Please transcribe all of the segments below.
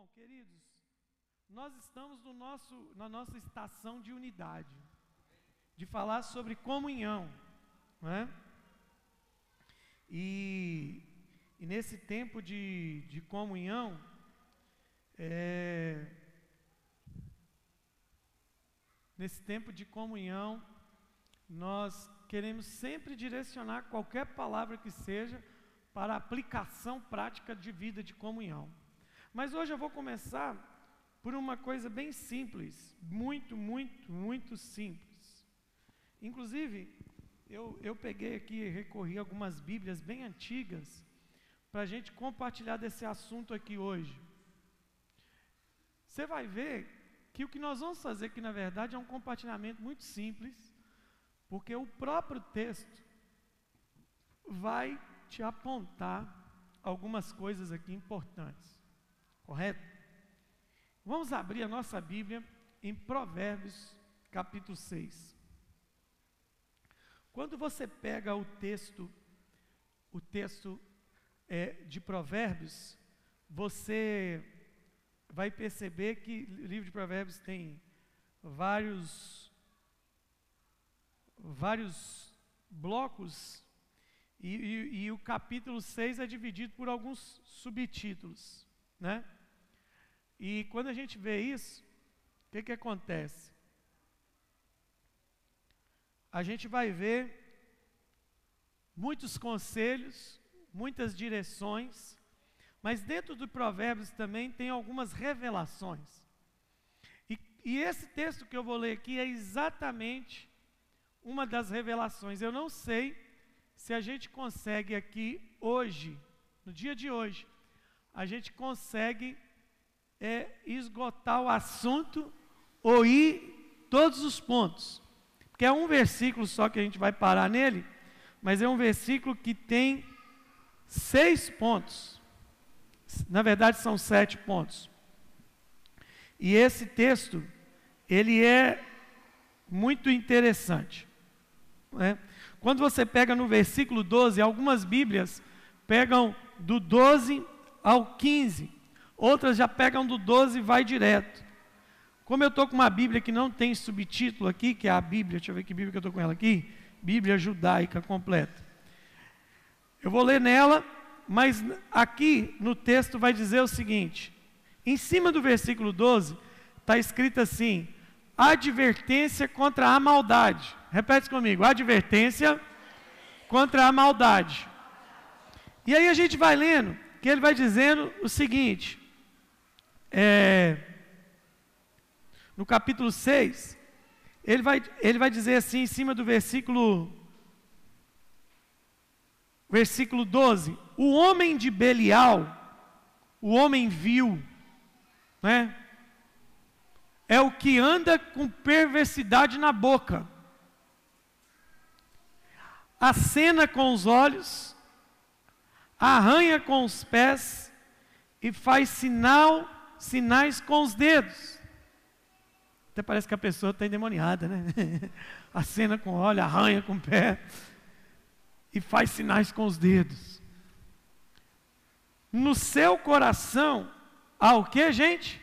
Bom, queridos, nós estamos no nosso, na nossa estação de unidade, de falar sobre comunhão, não é? E, e nesse tempo de, de comunhão, é, nesse tempo de comunhão, nós queremos sempre direcionar qualquer palavra que seja para a aplicação prática de vida de comunhão. Mas hoje eu vou começar por uma coisa bem simples, muito, muito, muito simples. Inclusive, eu, eu peguei aqui e recorri algumas Bíblias bem antigas para a gente compartilhar desse assunto aqui hoje. Você vai ver que o que nós vamos fazer aqui, na verdade, é um compartilhamento muito simples, porque o próprio texto vai te apontar algumas coisas aqui importantes. Correto? Vamos abrir a nossa Bíblia em Provérbios, capítulo 6. Quando você pega o texto, o texto é, de Provérbios, você vai perceber que o livro de Provérbios tem vários vários blocos e, e, e o capítulo 6 é dividido por alguns subtítulos, né? E quando a gente vê isso, o que, que acontece? A gente vai ver muitos conselhos, muitas direções, mas dentro do Provérbios também tem algumas revelações. E, e esse texto que eu vou ler aqui é exatamente uma das revelações. Eu não sei se a gente consegue aqui hoje, no dia de hoje, a gente consegue é esgotar o assunto ou ir todos os pontos. Porque é um versículo só que a gente vai parar nele, mas é um versículo que tem seis pontos. Na verdade, são sete pontos. E esse texto, ele é muito interessante. Né? Quando você pega no versículo 12, algumas Bíblias pegam do 12 ao 15. Outras já pegam do 12 e vai direto. Como eu estou com uma Bíblia que não tem subtítulo aqui, que é a Bíblia, deixa eu ver que Bíblia que eu estou com ela aqui, Bíblia judaica completa. Eu vou ler nela, mas aqui no texto vai dizer o seguinte: em cima do versículo 12, está escrito assim: advertência contra a maldade. Repete comigo: advertência contra a maldade. E aí a gente vai lendo, que ele vai dizendo o seguinte: é, no capítulo 6, ele vai, ele vai dizer assim, em cima do versículo, versículo 12: O homem de Belial, o homem vil, né? É o que anda com perversidade na boca, acena com os olhos, arranha com os pés e faz sinal sinais com os dedos. Até parece que a pessoa está endemoniada, né? Acena com olho, arranha com o pé e faz sinais com os dedos. No seu coração há o que, gente?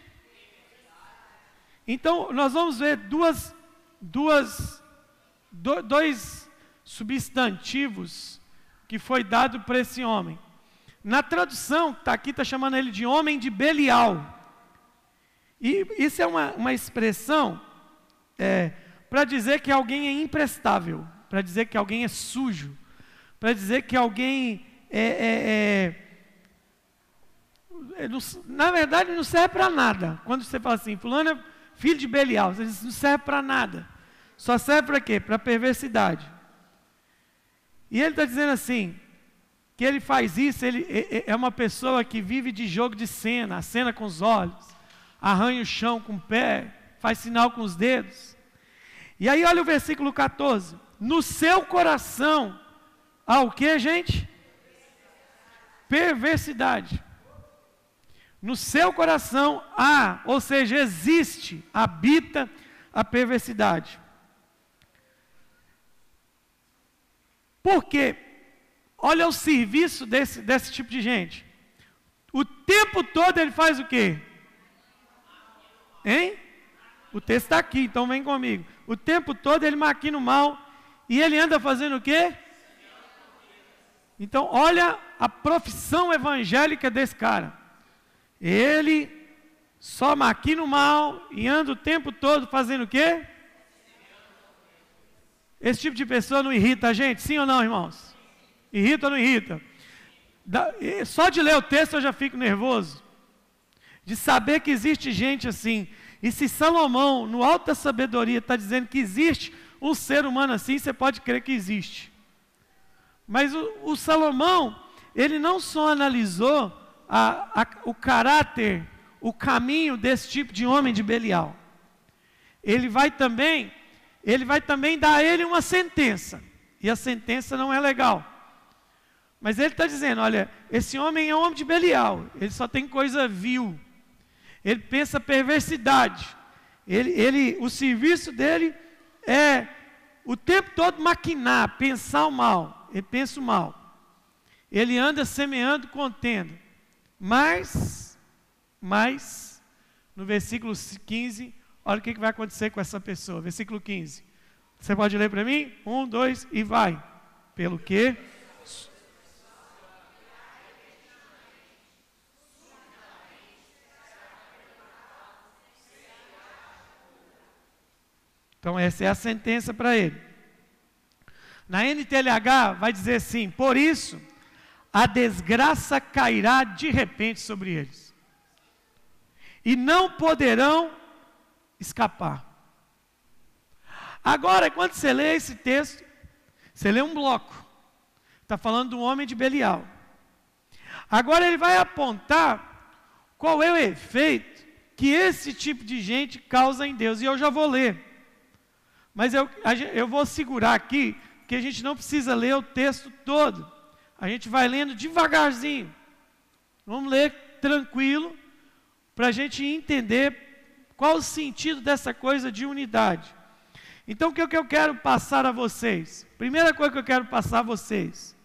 Então, nós vamos ver duas, duas, do, dois substantivos que foi dado para esse homem. Na tradução, está aqui, está chamando ele de homem de Belial. E isso é uma, uma expressão é, para dizer que alguém é imprestável, para dizer que alguém é sujo, para dizer que alguém é, é, é, é na verdade não serve para nada. Quando você fala assim, fulano é filho de Belial, você diz, não serve para nada. Só serve para quê? Para perversidade. E ele está dizendo assim, que ele faz isso, ele é, é uma pessoa que vive de jogo de cena, a cena com os olhos arranha o chão com o pé, faz sinal com os dedos. E aí olha o versículo 14. No seu coração há o que, gente? Perversidade. No seu coração há, ou seja, existe, habita a perversidade. Por quê? Olha o serviço desse, desse tipo de gente. O tempo todo ele faz o quê? Hein? O texto está aqui, então vem comigo. O tempo todo ele maquina o mal e ele anda fazendo o quê? Então, olha a profissão evangélica desse cara. Ele só maquina o mal e anda o tempo todo fazendo o quê? Esse tipo de pessoa não irrita a gente, sim ou não, irmãos? Irrita ou não irrita? só de ler o texto eu já fico nervoso. De saber que existe gente assim. E se Salomão, no alto da sabedoria, está dizendo que existe um ser humano assim, você pode crer que existe. Mas o, o Salomão, ele não só analisou a, a, o caráter, o caminho desse tipo de homem de Belial. Ele vai também, ele vai também dar a ele uma sentença. E a sentença não é legal. Mas ele está dizendo: olha, esse homem é um homem de Belial, ele só tem coisa vil, ele pensa perversidade, ele, ele, o serviço dele é o tempo todo maquinar, pensar o mal, ele pensa o mal. Ele anda semeando, contendo. Mas, mas, no versículo 15, olha o que, vai acontecer com essa pessoa. Versículo 15. Você pode ler para mim? Um, dois e vai. Pelo que Então, essa é a sentença para ele. Na NTLH vai dizer assim: por isso, a desgraça cairá de repente sobre eles, e não poderão escapar. Agora, quando você lê esse texto, você lê um bloco, está falando do homem de Belial. Agora ele vai apontar qual é o efeito que esse tipo de gente causa em Deus, e eu já vou ler. Mas eu, eu vou segurar aqui, que a gente não precisa ler o texto todo. A gente vai lendo devagarzinho. Vamos ler tranquilo, para a gente entender qual o sentido dessa coisa de unidade. Então, o que, eu quero passar a vocês? Primeira coisa que eu quero passar a vocês: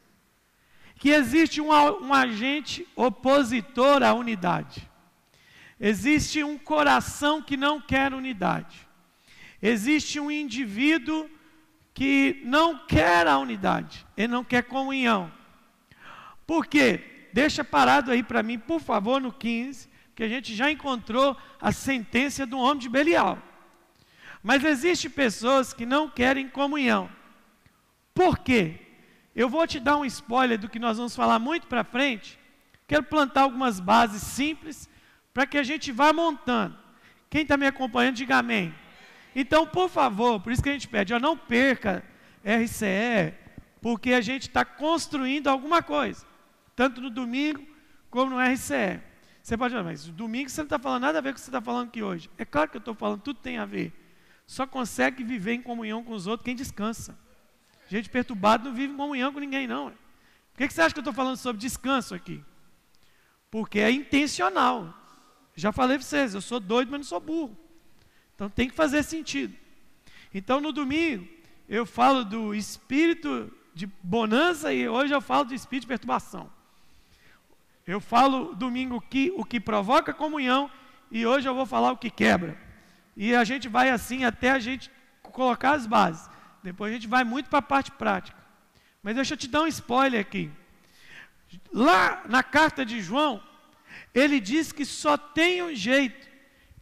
que existe um, um agente opositor à unidade. Existe um coração que não quer unidade. Existe um indivíduo que não quer a unidade, ele não quer comunhão. Por quê? Deixa parado aí para mim, por favor, no 15, que a gente já encontrou a sentença do homem de Belial. Mas existe pessoas que não querem comunhão. Por quê? Eu vou te dar um spoiler do que nós vamos falar muito para frente. Quero plantar algumas bases simples para que a gente vá montando. Quem está me acompanhando, diga amém. Então, por favor, por isso que a gente pede, ó, não perca RCE, porque a gente está construindo alguma coisa, tanto no domingo como no RCE. Você pode falar, mas domingo você não está falando nada a ver com o que você está falando aqui hoje. É claro que eu estou falando, tudo tem a ver. Só consegue viver em comunhão com os outros quem descansa. Gente perturbada não vive em comunhão com ninguém, não. Por que, que você acha que eu estou falando sobre descanso aqui? Porque é intencional. Já falei para vocês, eu sou doido, mas não sou burro. Então tem que fazer sentido. Então no domingo eu falo do espírito de bonança e hoje eu falo do espírito de perturbação. Eu falo domingo que, o que provoca comunhão e hoje eu vou falar o que quebra. E a gente vai assim até a gente colocar as bases. Depois a gente vai muito para a parte prática. Mas deixa eu te dar um spoiler aqui. Lá na carta de João, ele diz que só tem um jeito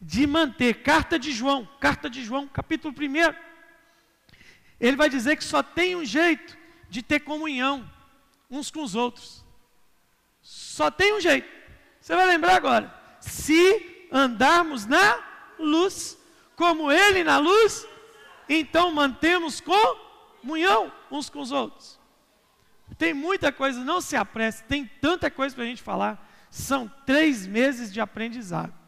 de manter. Carta de João, carta de João, capítulo 1. Ele vai dizer que só tem um jeito de ter comunhão uns com os outros. Só tem um jeito. Você vai lembrar agora. Se andarmos na luz, como Ele na luz, então mantemos comunhão uns com os outros. Tem muita coisa, não se apresse, tem tanta coisa para a gente falar. São três meses de aprendizado.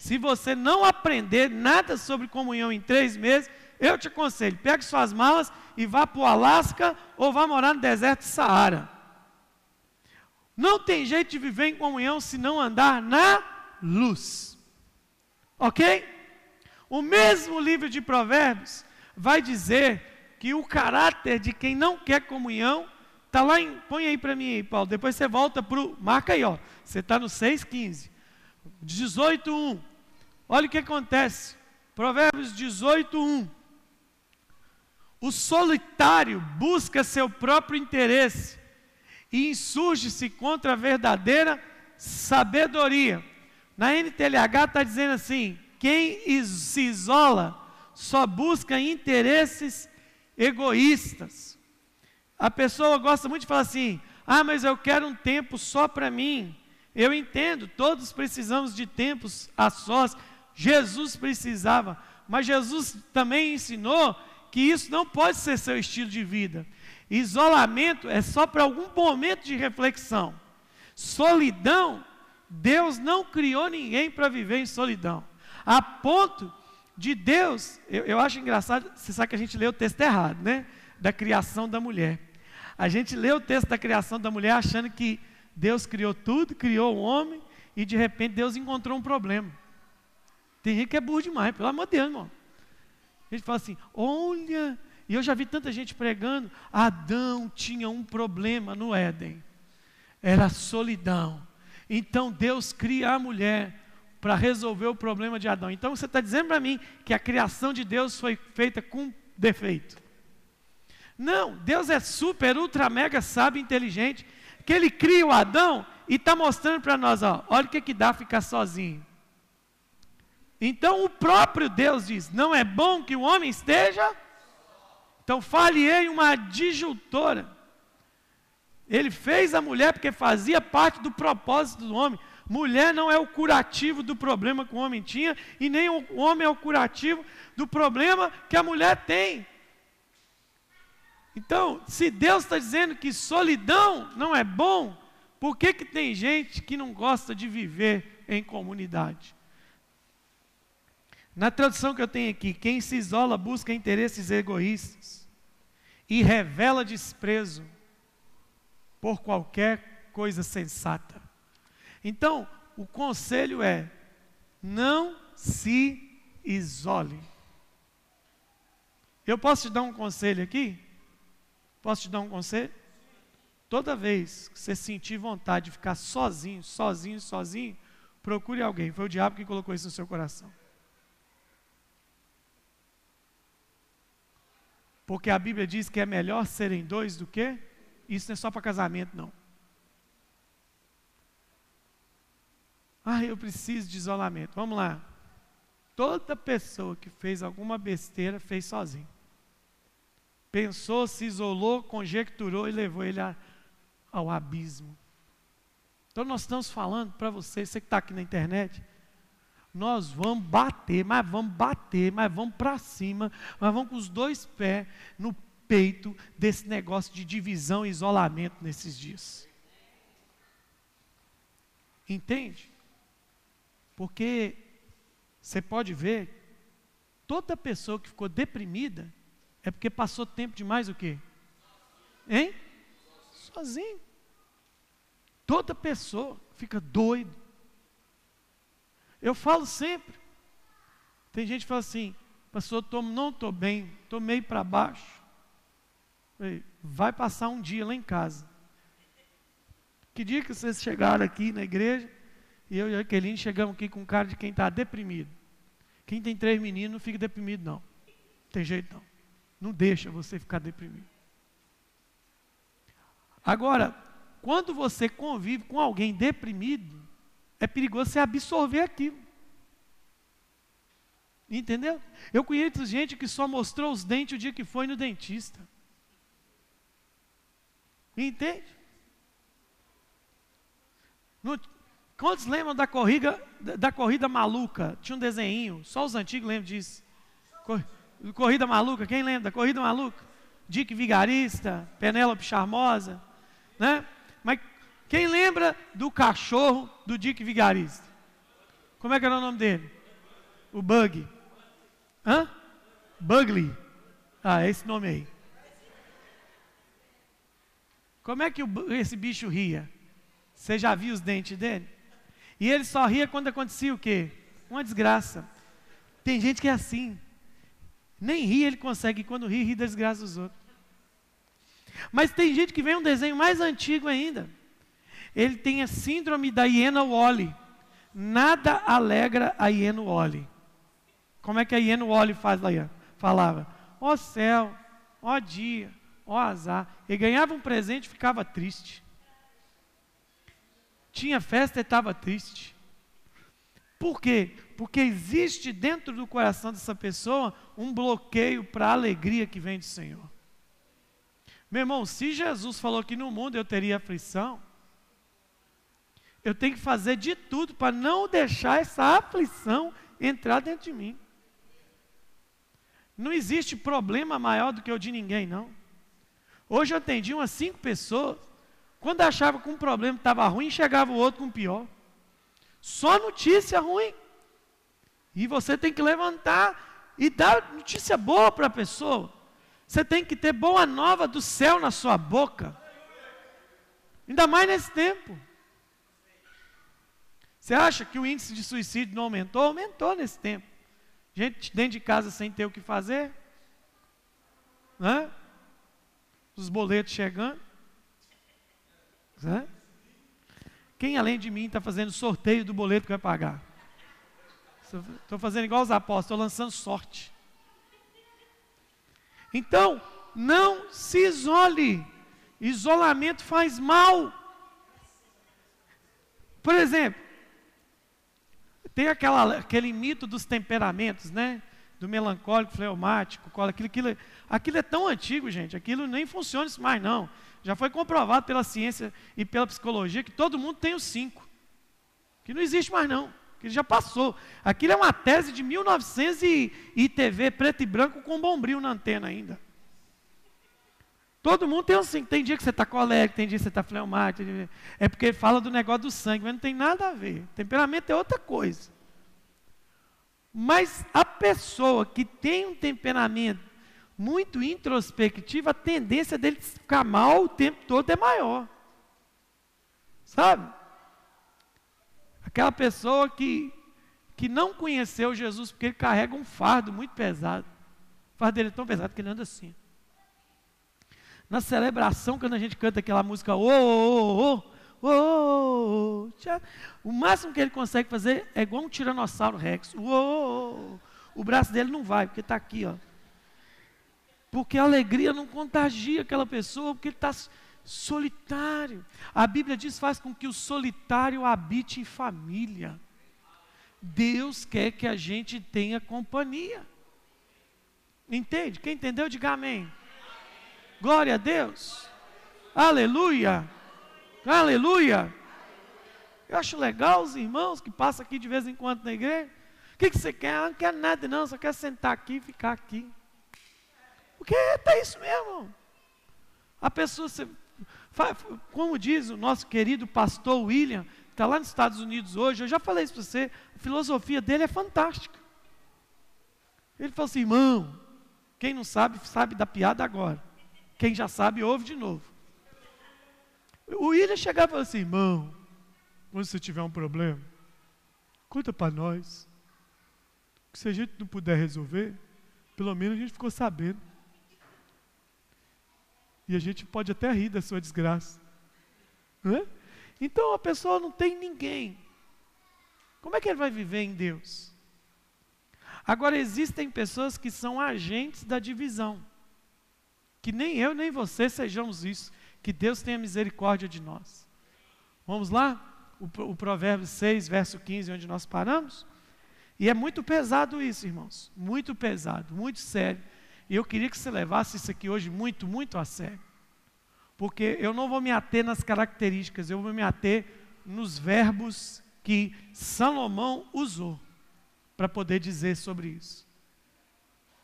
Se você não aprender nada sobre comunhão em três meses, eu te aconselho, pegue suas malas e vá para o Alasca ou vá morar no deserto de Saara. Não tem jeito de viver em comunhão se não andar na luz. Ok? O mesmo livro de Provérbios vai dizer que o caráter de quem não quer comunhão está lá em. Põe aí para mim, aí, Paulo. Depois você volta para o. Marca aí, ó. Você está no 6,15. 18,1. Olha o que acontece. Provérbios 18, 1. O solitário busca seu próprio interesse e insurge-se contra a verdadeira sabedoria. Na NTLH está dizendo assim: quem se isola só busca interesses egoístas. A pessoa gosta muito de falar assim: ah, mas eu quero um tempo só para mim. Eu entendo, todos precisamos de tempos a sós. Jesus precisava, mas Jesus também ensinou que isso não pode ser seu estilo de vida. Isolamento é só para algum momento de reflexão. Solidão, Deus não criou ninguém para viver em solidão. A ponto de Deus, eu, eu acho engraçado, você sabe que a gente lê o texto errado, né? Da criação da mulher. A gente lê o texto da criação da mulher achando que Deus criou tudo, criou o homem, e de repente Deus encontrou um problema. Tem gente que é burro demais, pelo amor de Deus, irmão. A gente fala assim: olha, e eu já vi tanta gente pregando, Adão tinha um problema no Éden, era solidão. Então Deus cria a mulher para resolver o problema de Adão. Então você está dizendo para mim que a criação de Deus foi feita com defeito. Não, Deus é super, ultra, mega, sábio, inteligente, que Ele cria o Adão e está mostrando para nós, ó, olha o que, que dá ficar sozinho. Então o próprio Deus diz: não é bom que o homem esteja. Então falhei uma disjuntora. Ele fez a mulher porque fazia parte do propósito do homem. Mulher não é o curativo do problema que o homem tinha, e nem o homem é o curativo do problema que a mulher tem. Então, se Deus está dizendo que solidão não é bom, por que, que tem gente que não gosta de viver em comunidade? Na tradução que eu tenho aqui, quem se isola busca interesses egoístas e revela desprezo por qualquer coisa sensata. Então, o conselho é: não se isole. Eu posso te dar um conselho aqui? Posso te dar um conselho? Toda vez que você sentir vontade de ficar sozinho, sozinho, sozinho, procure alguém. Foi o diabo que colocou isso no seu coração. Porque a Bíblia diz que é melhor serem dois do que? Isso não é só para casamento, não. Ah, eu preciso de isolamento. Vamos lá. Toda pessoa que fez alguma besteira fez sozinho. Pensou, se isolou, conjecturou e levou ele a, ao abismo. Então nós estamos falando para você, você que está aqui na internet, nós vamos bater, mas vamos bater, mas vamos para cima, mas vamos com os dois pés no peito desse negócio de divisão e isolamento nesses dias. Entende? Porque você pode ver, toda pessoa que ficou deprimida é porque passou tempo demais o quê? Hein? Sozinho. Toda pessoa fica doido eu falo sempre. Tem gente que fala assim, pastor, tô, não estou bem, estou meio para baixo. Vai passar um dia lá em casa. Que dia que vocês chegaram aqui na igreja, e eu e a Aqueline chegamos aqui com cara de quem está deprimido. Quem tem três meninos não fica deprimido, não. Não tem jeito não. Não deixa você ficar deprimido. Agora, quando você convive com alguém deprimido, é perigoso você absorver aquilo. Entendeu? Eu conheço gente que só mostrou os dentes o dia que foi no dentista. Entende? Quantos lembram da corrida, da corrida maluca? Tinha um desenho, só os antigos lembram disso. Corrida maluca, quem lembra da corrida maluca? Dick Vigarista, Penélope Charmosa, né? Quem lembra do cachorro do Dick Vigarista? Como é que era o nome dele? O Bug. Hã? Bugly. Ah, é esse nome aí. Como é que esse bicho ria? Você já viu os dentes dele? E ele só ria quando acontecia o quê? Uma desgraça. Tem gente que é assim. Nem ri ele consegue, quando ri, ri da desgraça dos outros. Mas tem gente que vem um desenho mais antigo ainda ele tem a síndrome da hiena Wally. nada alegra a hiena Wally. Como é que a hiena Wally faz lá? Falava, ó céu, ó dia, ó azar. Ele ganhava um presente e ficava triste. Tinha festa e estava triste. Por quê? Porque existe dentro do coração dessa pessoa um bloqueio para a alegria que vem do Senhor. Meu irmão, se Jesus falou que no mundo eu teria aflição, eu tenho que fazer de tudo para não deixar essa aflição entrar dentro de mim. Não existe problema maior do que o de ninguém, não. Hoje eu atendi umas cinco pessoas, quando achava que um problema estava ruim, chegava o outro com pior. Só notícia ruim. E você tem que levantar e dar notícia boa para a pessoa. Você tem que ter boa nova do céu na sua boca. Ainda mais nesse tempo. Você acha que o índice de suicídio não aumentou? Aumentou nesse tempo. Gente dentro de casa sem ter o que fazer. Né? Os boletos chegando. Né? Quem além de mim está fazendo sorteio do boleto que vai pagar? Estou fazendo igual os apóstolos, estou lançando sorte. Então, não se isole. Isolamento faz mal. Por exemplo, tem aquela, aquele mito dos temperamentos, né? Do melancólico, fleumático, aquilo, aquilo, aquilo é tão antigo, gente, aquilo nem funciona mais, não. Já foi comprovado pela ciência e pela psicologia que todo mundo tem os cinco. Que não existe mais, não que já passou. Aquilo é uma tese de 1900 e, e TV preto e branco com bombril na antena ainda. Todo mundo tem assim, tem dia que você está colérico, tem dia que você está fleumático, é porque fala do negócio do sangue, mas não tem nada a ver. Temperamento é outra coisa. Mas a pessoa que tem um temperamento muito introspectivo, a tendência dele ficar mal o tempo todo é maior. Sabe? Aquela pessoa que, que não conheceu Jesus porque ele carrega um fardo muito pesado. O fardo dele é tão pesado que ele anda assim. Na celebração, quando a gente canta aquela música, ô, ô, ô, ô, o máximo que ele consegue fazer é igual um tiranossauro rex. Ô, o braço dele não vai, porque está aqui, ó. Porque a alegria não contagia aquela pessoa, porque ele está solitário. A Bíblia diz: faz com que o solitário habite em família. Deus quer que a gente tenha companhia. Entende? Quem entendeu, diga amém. Glória a Deus. Aleluia. Aleluia. Eu acho legal os irmãos que passam aqui de vez em quando na igreja. O que, que você quer? Não quero nada, não. Só quer sentar aqui e ficar aqui. Porque é isso mesmo. A pessoa, como diz o nosso querido pastor William, que está lá nos Estados Unidos hoje, eu já falei isso para você, a filosofia dele é fantástica. Ele falou assim, irmão, quem não sabe, sabe da piada agora. Quem já sabe, ouve de novo. O William chegava e falou assim, irmão, quando você tiver um problema, conta para nós. Que se a gente não puder resolver, pelo menos a gente ficou sabendo. E a gente pode até rir da sua desgraça. Então a pessoa não tem ninguém. Como é que ele vai viver em Deus? Agora existem pessoas que são agentes da divisão. Que nem eu nem você sejamos isso. Que Deus tenha misericórdia de nós. Vamos lá? O, o Provérbio 6, verso 15, onde nós paramos. E é muito pesado isso, irmãos. Muito pesado, muito sério. E eu queria que você levasse isso aqui hoje muito, muito a sério. Porque eu não vou me ater nas características, eu vou me ater nos verbos que Salomão usou para poder dizer sobre isso.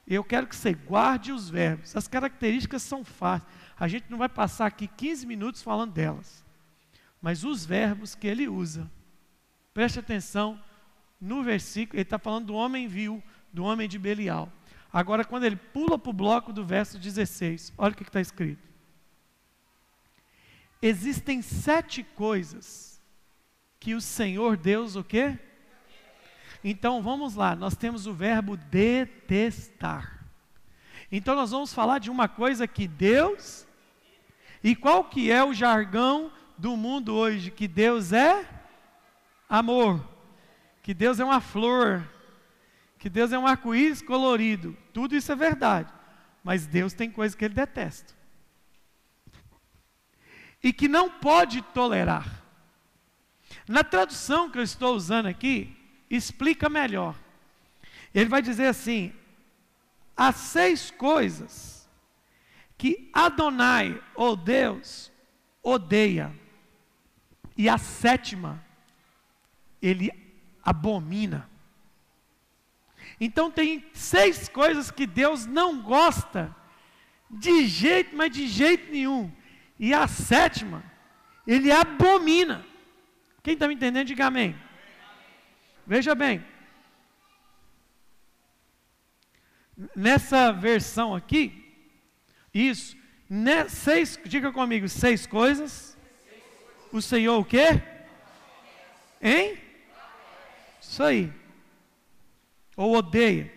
Eu quero que você guarde os verbos. As características são fáceis. A gente não vai passar aqui 15 minutos falando delas. Mas os verbos que ele usa. Preste atenção no versículo, ele está falando do homem vil, do homem de Belial. Agora, quando ele pula para o bloco do verso 16, olha o que está escrito. Existem sete coisas que o Senhor Deus o quê? Então vamos lá, nós temos o verbo detestar. Então nós vamos falar de uma coisa que Deus e qual que é o jargão do mundo hoje que Deus é amor. que Deus é uma flor, que Deus é um arco-íris colorido. Tudo isso é verdade. Mas Deus tem coisas que ele detesta. E que não pode tolerar. Na tradução que eu estou usando aqui, explica melhor. Ele vai dizer assim: há seis coisas que Adonai, ou Deus, odeia, e a sétima, ele abomina. Então tem seis coisas que Deus não gosta, de jeito, mas de jeito nenhum. E a sétima, ele abomina. Quem está me entendendo, diga amém. Veja bem. Nessa versão aqui, isso, né, seis, diga comigo, seis coisas. O Senhor o quê? Hein? Isso aí. Ou odeia.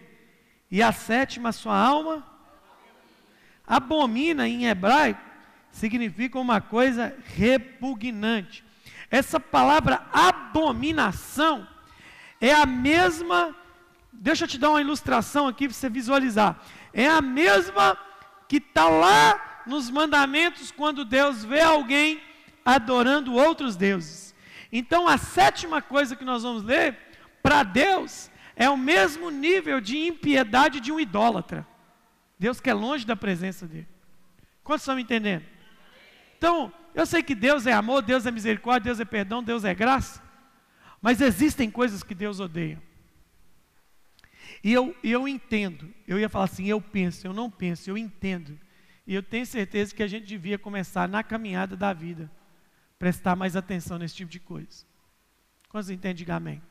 E a sétima, sua alma abomina em hebraico significa uma coisa repugnante. Essa palavra abominação é a mesma, deixa eu te dar uma ilustração aqui para você visualizar. É a mesma que está lá nos mandamentos quando Deus vê alguém adorando outros deuses. Então a sétima coisa que nós vamos ler, para Deus, é o mesmo nível de impiedade de um idólatra. Deus quer longe da presença dele. Quantos estão me entendendo? Então, eu sei que Deus é amor, Deus é misericórdia, Deus é perdão, Deus é graça. Mas existem coisas que Deus odeia. E eu, eu entendo, eu ia falar assim, eu penso, eu não penso, eu entendo. E eu tenho certeza que a gente devia começar na caminhada da vida, prestar mais atenção nesse tipo de coisa. Quantos entendem? Diga amém.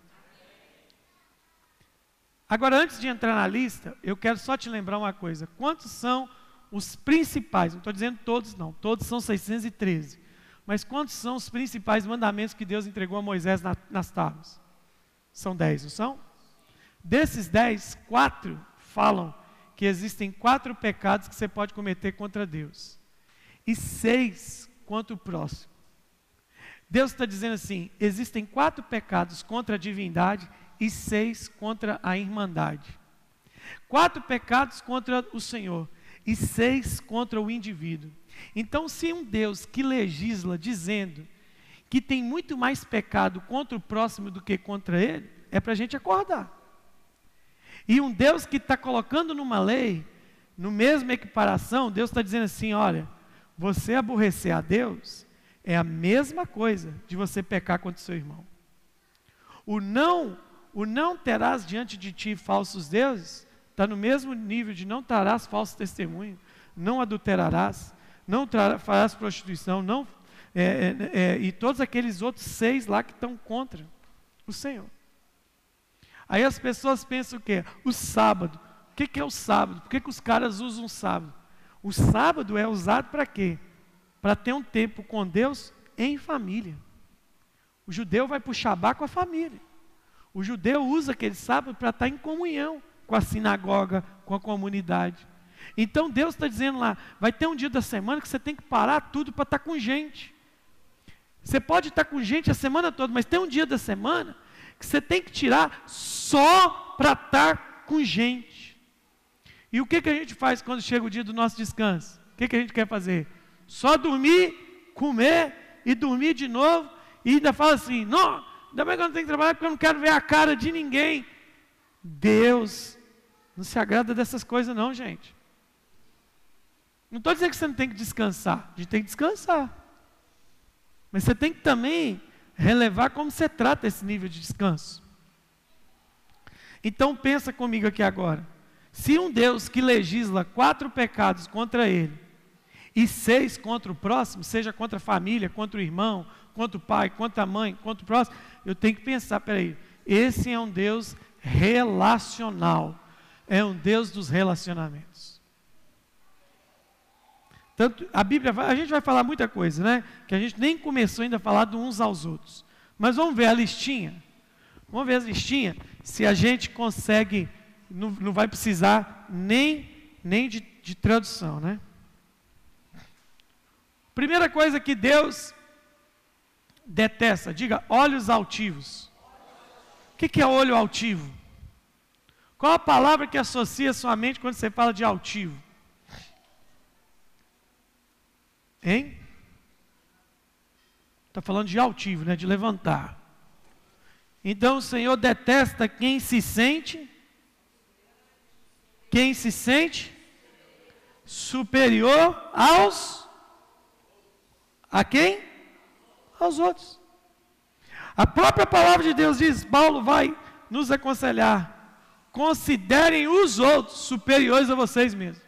Agora, antes de entrar na lista, eu quero só te lembrar uma coisa. Quantos são os principais? Não estou dizendo todos, não. Todos são 613. Mas quantos são os principais mandamentos que Deus entregou a Moisés na, nas tábuas? São dez, não são? Desses dez, quatro falam que existem quatro pecados que você pode cometer contra Deus. E seis contra o próximo. Deus está dizendo assim: existem quatro pecados contra a divindade e seis contra a irmandade. Quatro pecados contra o Senhor e seis contra o indivíduo. Então, se um Deus que legisla dizendo que tem muito mais pecado contra o próximo do que contra ele, é para a gente acordar. E um Deus que está colocando numa lei, no mesmo equiparação, Deus está dizendo assim: olha, você aborrecer a Deus é a mesma coisa de você pecar contra o seu irmão. O não, o não terás diante de ti falsos deuses, está no mesmo nível de não trarás falso testemunho, não adulterarás, não farás prostituição, não é, é, é, e todos aqueles outros seis lá que estão contra o Senhor. Aí as pessoas pensam o quê? O sábado. O que, que é o sábado? Por que, que os caras usam o sábado? O sábado é usado para quê? Para ter um tempo com Deus em família. O judeu vai para o Shabá com a família. O judeu usa aquele sábado para estar em comunhão com a sinagoga, com a comunidade. Então Deus está dizendo lá: vai ter um dia da semana que você tem que parar tudo para estar tá com gente. Você pode estar tá com gente a semana toda, mas tem um dia da semana que você tem que tirar só para estar tá com gente. E o que, que a gente faz quando chega o dia do nosso descanso? O que, que a gente quer fazer? Só dormir, comer e dormir de novo e ainda fala assim: não, ainda bem que eu não tenho que trabalhar porque eu não quero ver a cara de ninguém. Deus não se agrada dessas coisas, não, gente. Não estou dizendo que você não tem que descansar, a gente tem que descansar. Mas você tem que também relevar como você trata esse nível de descanso. Então pensa comigo aqui agora. Se um Deus que legisla quatro pecados contra ele e seis contra o próximo, seja contra a família, contra o irmão, contra o pai, contra a mãe, contra o próximo, eu tenho que pensar, peraí, esse é um Deus relacional, é um Deus dos relacionamentos. Tanto, a Bíblia, a gente vai falar muita coisa, né? Que a gente nem começou ainda a falar de uns aos outros. Mas vamos ver a listinha. Vamos ver a listinha. Se a gente consegue, não, não vai precisar nem, nem de, de tradução, né? Primeira coisa que Deus detesta, diga olhos altivos. que, que é olho altivo? Qual a palavra que associa sua mente quando você fala de altivo? Hein? Está falando de altivo, né? De levantar. Então o Senhor detesta quem se sente. Quem se sente superior aos. A quem? Aos outros. A própria palavra de Deus diz: Paulo vai nos aconselhar considerem os outros superiores a vocês mesmos.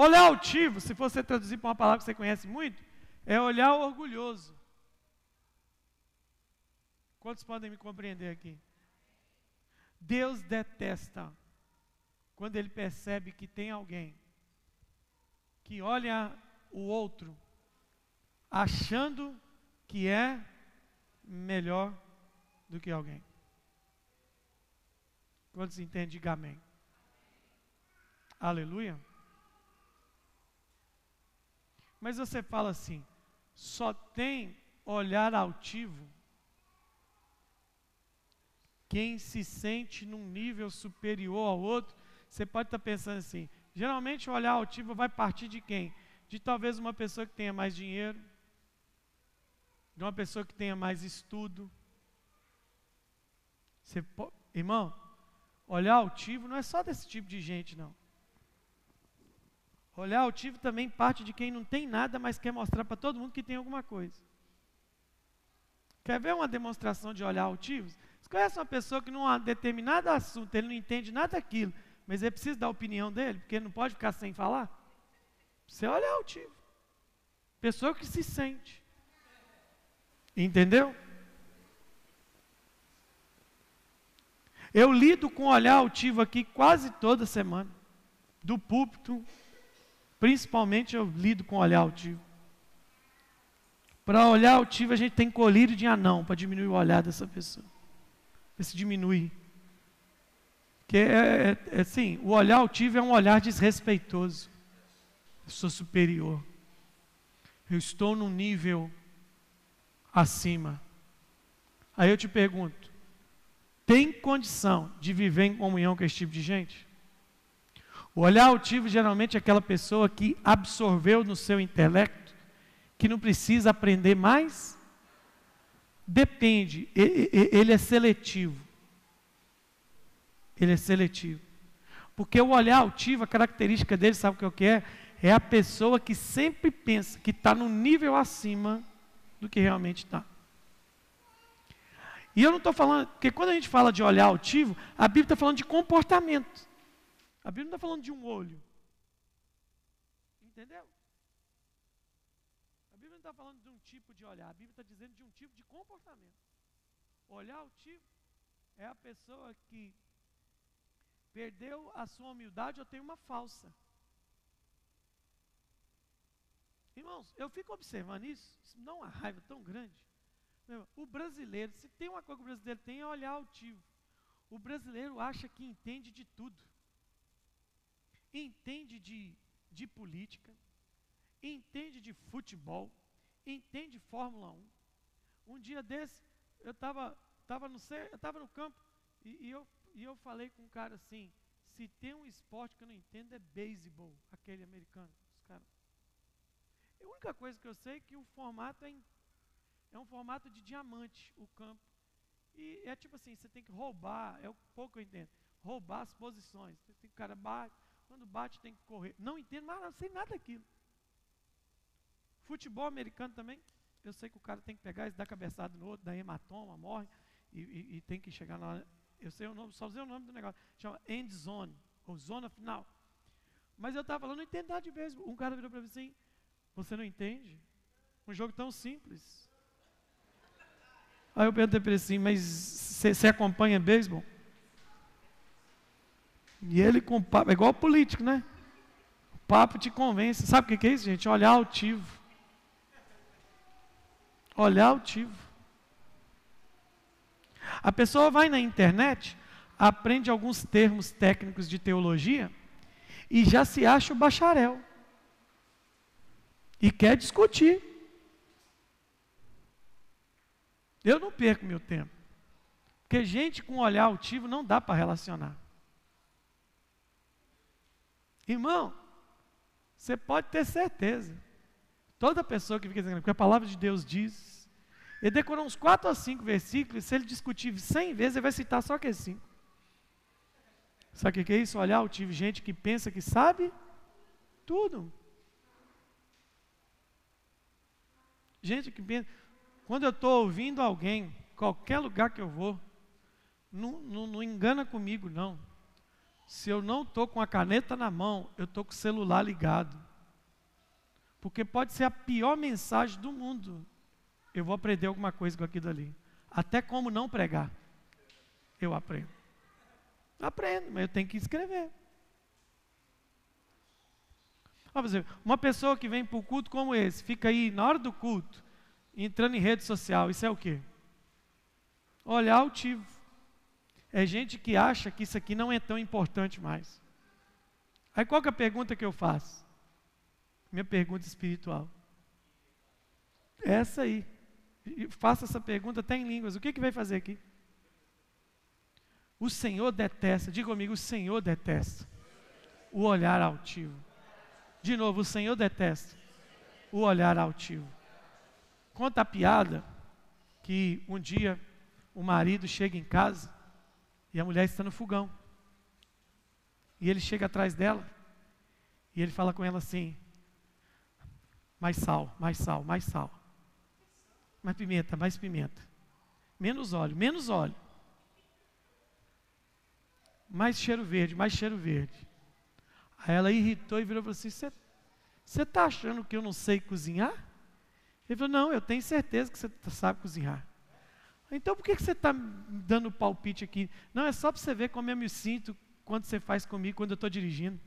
Olhar altivo, se você traduzir para uma palavra que você conhece muito, é olhar orgulhoso. Quantos podem me compreender aqui? Deus detesta quando ele percebe que tem alguém que olha o outro achando que é melhor do que alguém. Quantos entendem? Amém. Aleluia. Mas você fala assim: só tem olhar altivo quem se sente num nível superior ao outro. Você pode estar pensando assim: geralmente o olhar altivo vai partir de quem? De talvez uma pessoa que tenha mais dinheiro, de uma pessoa que tenha mais estudo. Você, irmão, Olhar altivo não é só desse tipo de gente, não. Olhar altivo também parte de quem não tem nada, mas quer mostrar para todo mundo que tem alguma coisa. Quer ver uma demonstração de olhar altivo? Você conhece uma pessoa que num determinado assunto ele não entende nada daquilo, mas ele precisa da opinião dele, porque ele não pode ficar sem falar? Você olha altivo. Pessoa que se sente. Entendeu? Eu lido com olhar altivo aqui quase toda semana. Do púlpito, principalmente eu lido com olhar altivo. Para olhar altivo, a gente tem colírio de anão para diminuir o olhar dessa pessoa. Para se diminuir. Porque é, é, é assim, o olhar altivo é um olhar desrespeitoso. Eu sou superior. Eu estou num nível acima. Aí eu te pergunto: tem condição de viver em comunhão com esse tipo de gente? O olhar altivo geralmente é aquela pessoa que absorveu no seu intelecto que não precisa aprender mais. Depende, ele é seletivo. Ele é seletivo. Porque o olhar altivo, a característica dele, sabe o que é? É a pessoa que sempre pensa que está no nível acima do que realmente está. E eu não estou falando, porque quando a gente fala de olhar altivo, a Bíblia está falando de comportamento. A Bíblia não está falando de um olho. Entendeu? A Bíblia não está falando de um tipo de olhar, a Bíblia está dizendo de um tipo de comportamento. Olhar altivo é a pessoa que perdeu a sua humildade ou tem uma falsa. Irmãos, eu fico observando isso, isso me uma raiva tão grande. O brasileiro, se tem uma coisa que o brasileiro tem, é olhar altivo. O brasileiro acha que entende de tudo. Entende de, de política, entende de futebol, entende de Fórmula 1. Um dia desse, eu estava tava no, eu tava no campo e, e, eu, e eu falei com um cara assim: se tem um esporte que eu não entendo é beisebol, aquele americano. Os cara. A única coisa que eu sei é que o formato é em é um formato de diamante o campo. E é tipo assim, você tem que roubar, é o pouco que eu entendo, roubar as posições. Tem que o cara bate, quando bate tem que correr. Não entendo, mas não sei nada daquilo. Futebol americano também, eu sei que o cara tem que pegar e dar cabeçada no outro, dá hematoma, morre, e, e, e tem que chegar lá. Eu sei o nome, só sei o nome do negócio. Chama end zone, ou zona final. Mas eu estava falando, não entendo nada de beisebol. Um cara virou para mim assim, você não entende? Um jogo tão simples. Aí eu perguntei para ele assim, mas você acompanha beisebol? E ele com papo, é igual político, né? O papo te convence. Sabe o que é isso, gente? Olhar altivo. Olhar altivo. A pessoa vai na internet, aprende alguns termos técnicos de teologia e já se acha o bacharel. E quer discutir. Eu não perco meu tempo. Porque gente com olhar altivo não dá para relacionar. Irmão, você pode ter certeza. Toda pessoa que fica dizendo, porque a palavra de Deus diz, ele decorou uns quatro ou cinco versículos, se ele discutir cem vezes, ele vai citar só aqueles cinco. Sabe o que é isso? Olhar altivo, gente que pensa que sabe tudo. Gente que pensa. Quando eu estou ouvindo alguém, qualquer lugar que eu vou, não, não, não engana comigo, não. Se eu não estou com a caneta na mão, eu estou com o celular ligado. Porque pode ser a pior mensagem do mundo. Eu vou aprender alguma coisa com aquilo ali. Até como não pregar. Eu aprendo. Aprendo, mas eu tenho que escrever. Uma pessoa que vem para o culto como esse, fica aí na hora do culto, entrando em rede social, isso é o quê? Olhar altivo. É gente que acha que isso aqui não é tão importante mais. Aí qual é a pergunta que eu faço? Minha pergunta espiritual. Essa aí. faça essa pergunta até em línguas. O que, que vai fazer aqui? O Senhor detesta, diga comigo, o Senhor detesta o olhar altivo. De novo, o Senhor detesta o olhar altivo. Conta a piada que um dia o marido chega em casa e a mulher está no fogão. E ele chega atrás dela e ele fala com ela assim: mais sal, mais sal, mais sal. Mais pimenta, mais pimenta. Menos óleo, menos óleo. Mais cheiro verde, mais cheiro verde. Aí ela irritou e virou e falou assim: Você está achando que eu não sei cozinhar? Ele falou: Não, eu tenho certeza que você sabe cozinhar. Então por que, que você está dando palpite aqui? Não, é só para você ver como eu me sinto quando você faz comigo, quando eu estou dirigindo.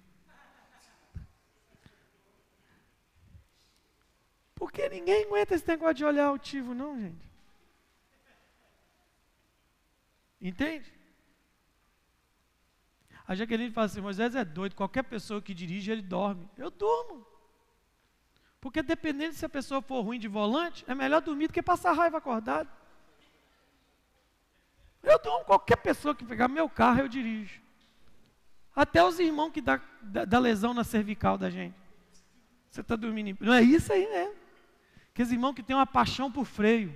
Porque ninguém aguenta esse negócio de olhar altivo, não, gente. Entende? A Jaqueline fala assim: Moisés é doido, qualquer pessoa que dirige, ele dorme. Eu durmo. Porque dependendo se a pessoa for ruim de volante, é melhor dormir do que passar raiva acordado. Eu durmo, qualquer pessoa que pegar meu carro, eu dirijo. Até os irmãos que dá, dá, dá lesão na cervical da gente. Você está dormindo. Não é isso aí mesmo. Aqueles irmãos que têm uma paixão por freio.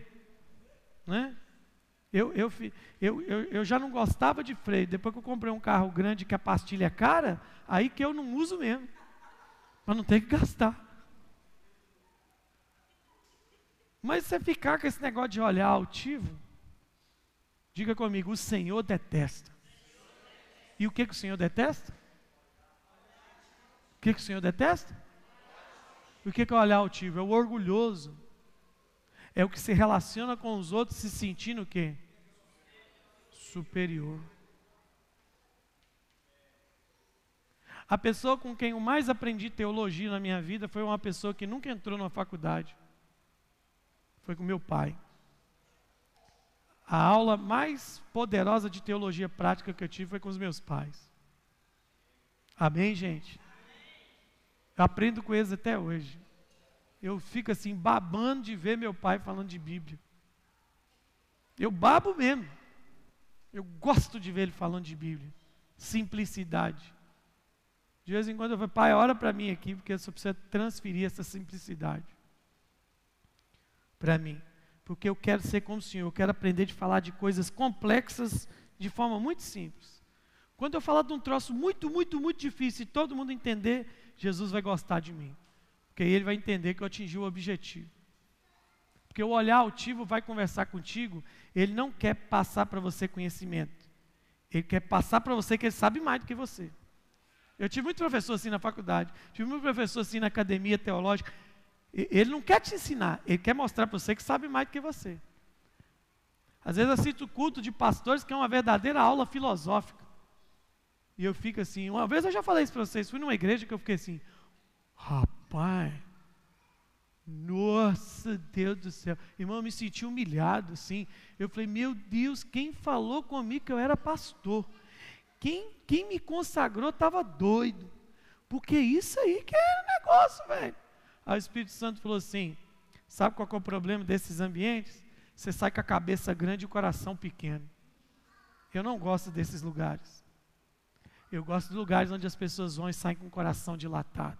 Né? Eu, eu, eu, eu, eu já não gostava de freio. Depois que eu comprei um carro grande que a pastilha é cara, aí que eu não uso mesmo. Para não ter que gastar. Mas você ficar com esse negócio de olhar altivo, diga comigo, o Senhor detesta. E o que, que o Senhor detesta? O que, que o Senhor detesta? O que é olhar altivo? É o orgulhoso. É o que se relaciona com os outros se sentindo o quê? Superior. A pessoa com quem eu mais aprendi teologia na minha vida foi uma pessoa que nunca entrou na faculdade. Foi com meu pai. A aula mais poderosa de teologia prática que eu tive foi com os meus pais. Amém, gente? Eu aprendo com eles até hoje. Eu fico assim, babando de ver meu pai falando de Bíblia. Eu babo mesmo. Eu gosto de ver ele falando de Bíblia. Simplicidade. De vez em quando eu falo, pai, ora para mim aqui, porque eu só preciso transferir essa simplicidade para mim. Porque eu quero ser como o Senhor, eu quero aprender de falar de coisas complexas de forma muito simples. Quando eu falar de um troço muito, muito, muito difícil e todo mundo entender, Jesus vai gostar de mim. Porque ele vai entender que eu atingi o objetivo. Porque o olhar altivo vai conversar contigo, ele não quer passar para você conhecimento. Ele quer passar para você que ele sabe mais do que você. Eu tive muito professor assim na faculdade, tive muito professor assim na academia teológica. Ele não quer te ensinar, ele quer mostrar para você que sabe mais do que você. Às vezes cito culto de pastores que é uma verdadeira aula filosófica. E eu fico assim, uma vez eu já falei isso para vocês, fui numa igreja que eu fiquei assim, rapaz, nossa Deus do céu, irmão, eu me senti humilhado assim. Eu falei, meu Deus, quem falou comigo que eu era pastor? Quem, quem me consagrou estava doido. Porque isso aí que era negócio, velho. Aí o Espírito Santo falou assim: sabe qual é o problema desses ambientes? Você sai com a cabeça grande e o coração pequeno. Eu não gosto desses lugares. Eu gosto de lugares onde as pessoas vão e saem com o coração dilatado.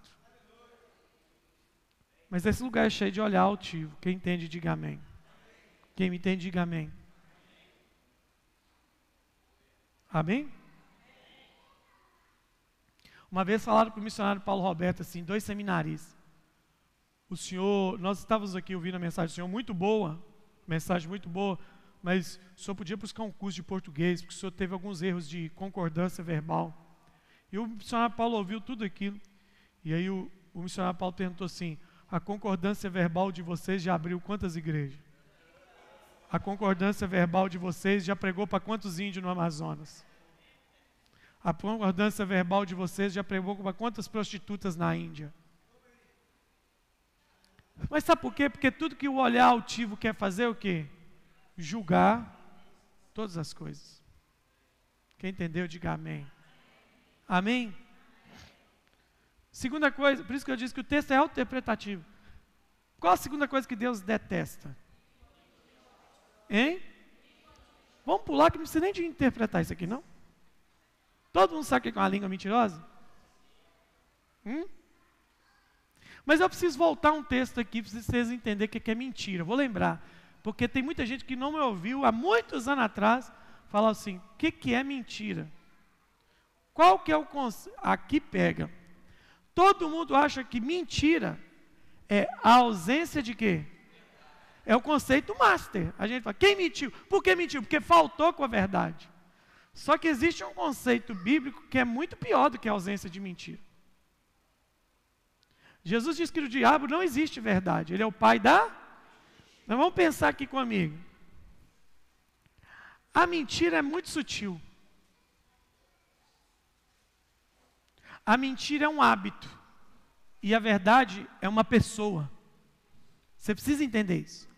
Mas esse lugar é cheio de olhar altivo. Quem entende, diga amém. Quem me entende, diga amém. Amém? Uma vez falaram para o missionário Paulo Roberto assim, dois seminaristas. O senhor, nós estávamos aqui ouvindo a mensagem do senhor, muito boa, mensagem muito boa, mas o senhor podia buscar um curso de português, porque o senhor teve alguns erros de concordância verbal. E o missionário Paulo ouviu tudo aquilo. E aí o, o missionário Paulo perguntou assim: a concordância verbal de vocês já abriu quantas igrejas? A concordância verbal de vocês já pregou para quantos índios no Amazonas? A concordância verbal de vocês já pregou para quantas prostitutas na Índia? Mas sabe por quê? Porque tudo que o olhar altivo quer fazer é o quê? Julgar todas as coisas. Quem entendeu, diga amém. Amém? Segunda coisa, por isso que eu disse que o texto é autointerpretativo. Qual a segunda coisa que Deus detesta? Hein? Vamos pular que não precisa nem de interpretar isso aqui, não? Todo mundo sabe o que é uma língua mentirosa? Hum? Mas eu preciso voltar um texto aqui para vocês entenderem o que é mentira. Vou lembrar. Porque tem muita gente que não me ouviu há muitos anos atrás falar assim: o que, que é mentira? Qual que é o conceito? Aqui pega. Todo mundo acha que mentira é a ausência de quê? É o conceito master. A gente fala, quem mentiu? Por que mentiu? Porque faltou com a verdade. Só que existe um conceito bíblico que é muito pior do que a ausência de mentira. Jesus diz que o diabo não existe verdade, ele é o pai da. Mas vamos pensar aqui comigo. A mentira é muito sutil. A mentira é um hábito. E a verdade é uma pessoa. Você precisa entender isso.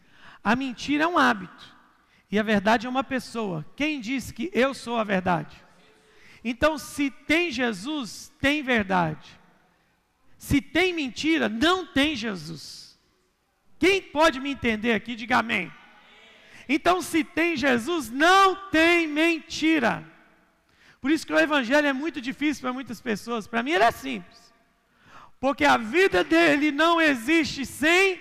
A mentira é um hábito. E a verdade é uma pessoa. Quem disse que eu sou a verdade? Então, se tem Jesus, tem verdade. Se tem mentira, não tem Jesus. Quem pode me entender aqui, diga amém. Então, se tem Jesus, não tem mentira. Por isso que o evangelho é muito difícil para muitas pessoas. Para mim ele é simples. Porque a vida dele não existe sem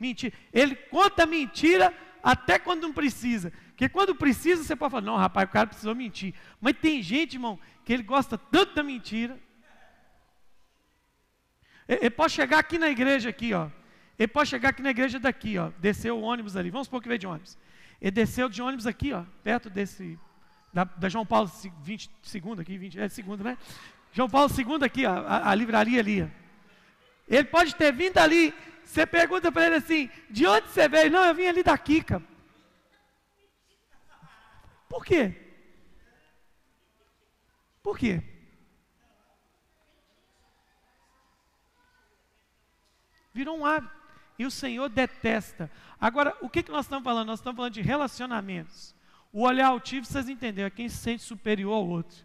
mentira. Ele conta mentira até quando não precisa. Porque quando precisa, você pode falar, não, rapaz, o cara precisou mentir. Mas tem gente, irmão, que ele gosta tanto da mentira. Ele pode chegar aqui na igreja, aqui, ó. Ele pode chegar aqui na igreja daqui, ó. Desceu o ônibus ali. Vamos supor que veio de ônibus. Ele desceu de ônibus aqui, ó, perto desse da, da João Paulo 20, segundo aqui, 20, é segundo, né? João Paulo II aqui, ó, a, a livraria ali. Ele pode ter vindo ali. Você pergunta para ele assim: de onde você veio? Não, eu vim ali da Kika. Por quê? Por quê? Virou um hábito. E o Senhor detesta. Agora, o que, que nós estamos falando? Nós estamos falando de relacionamentos. O olhar altivo, vocês entenderam, é quem se sente superior ao outro.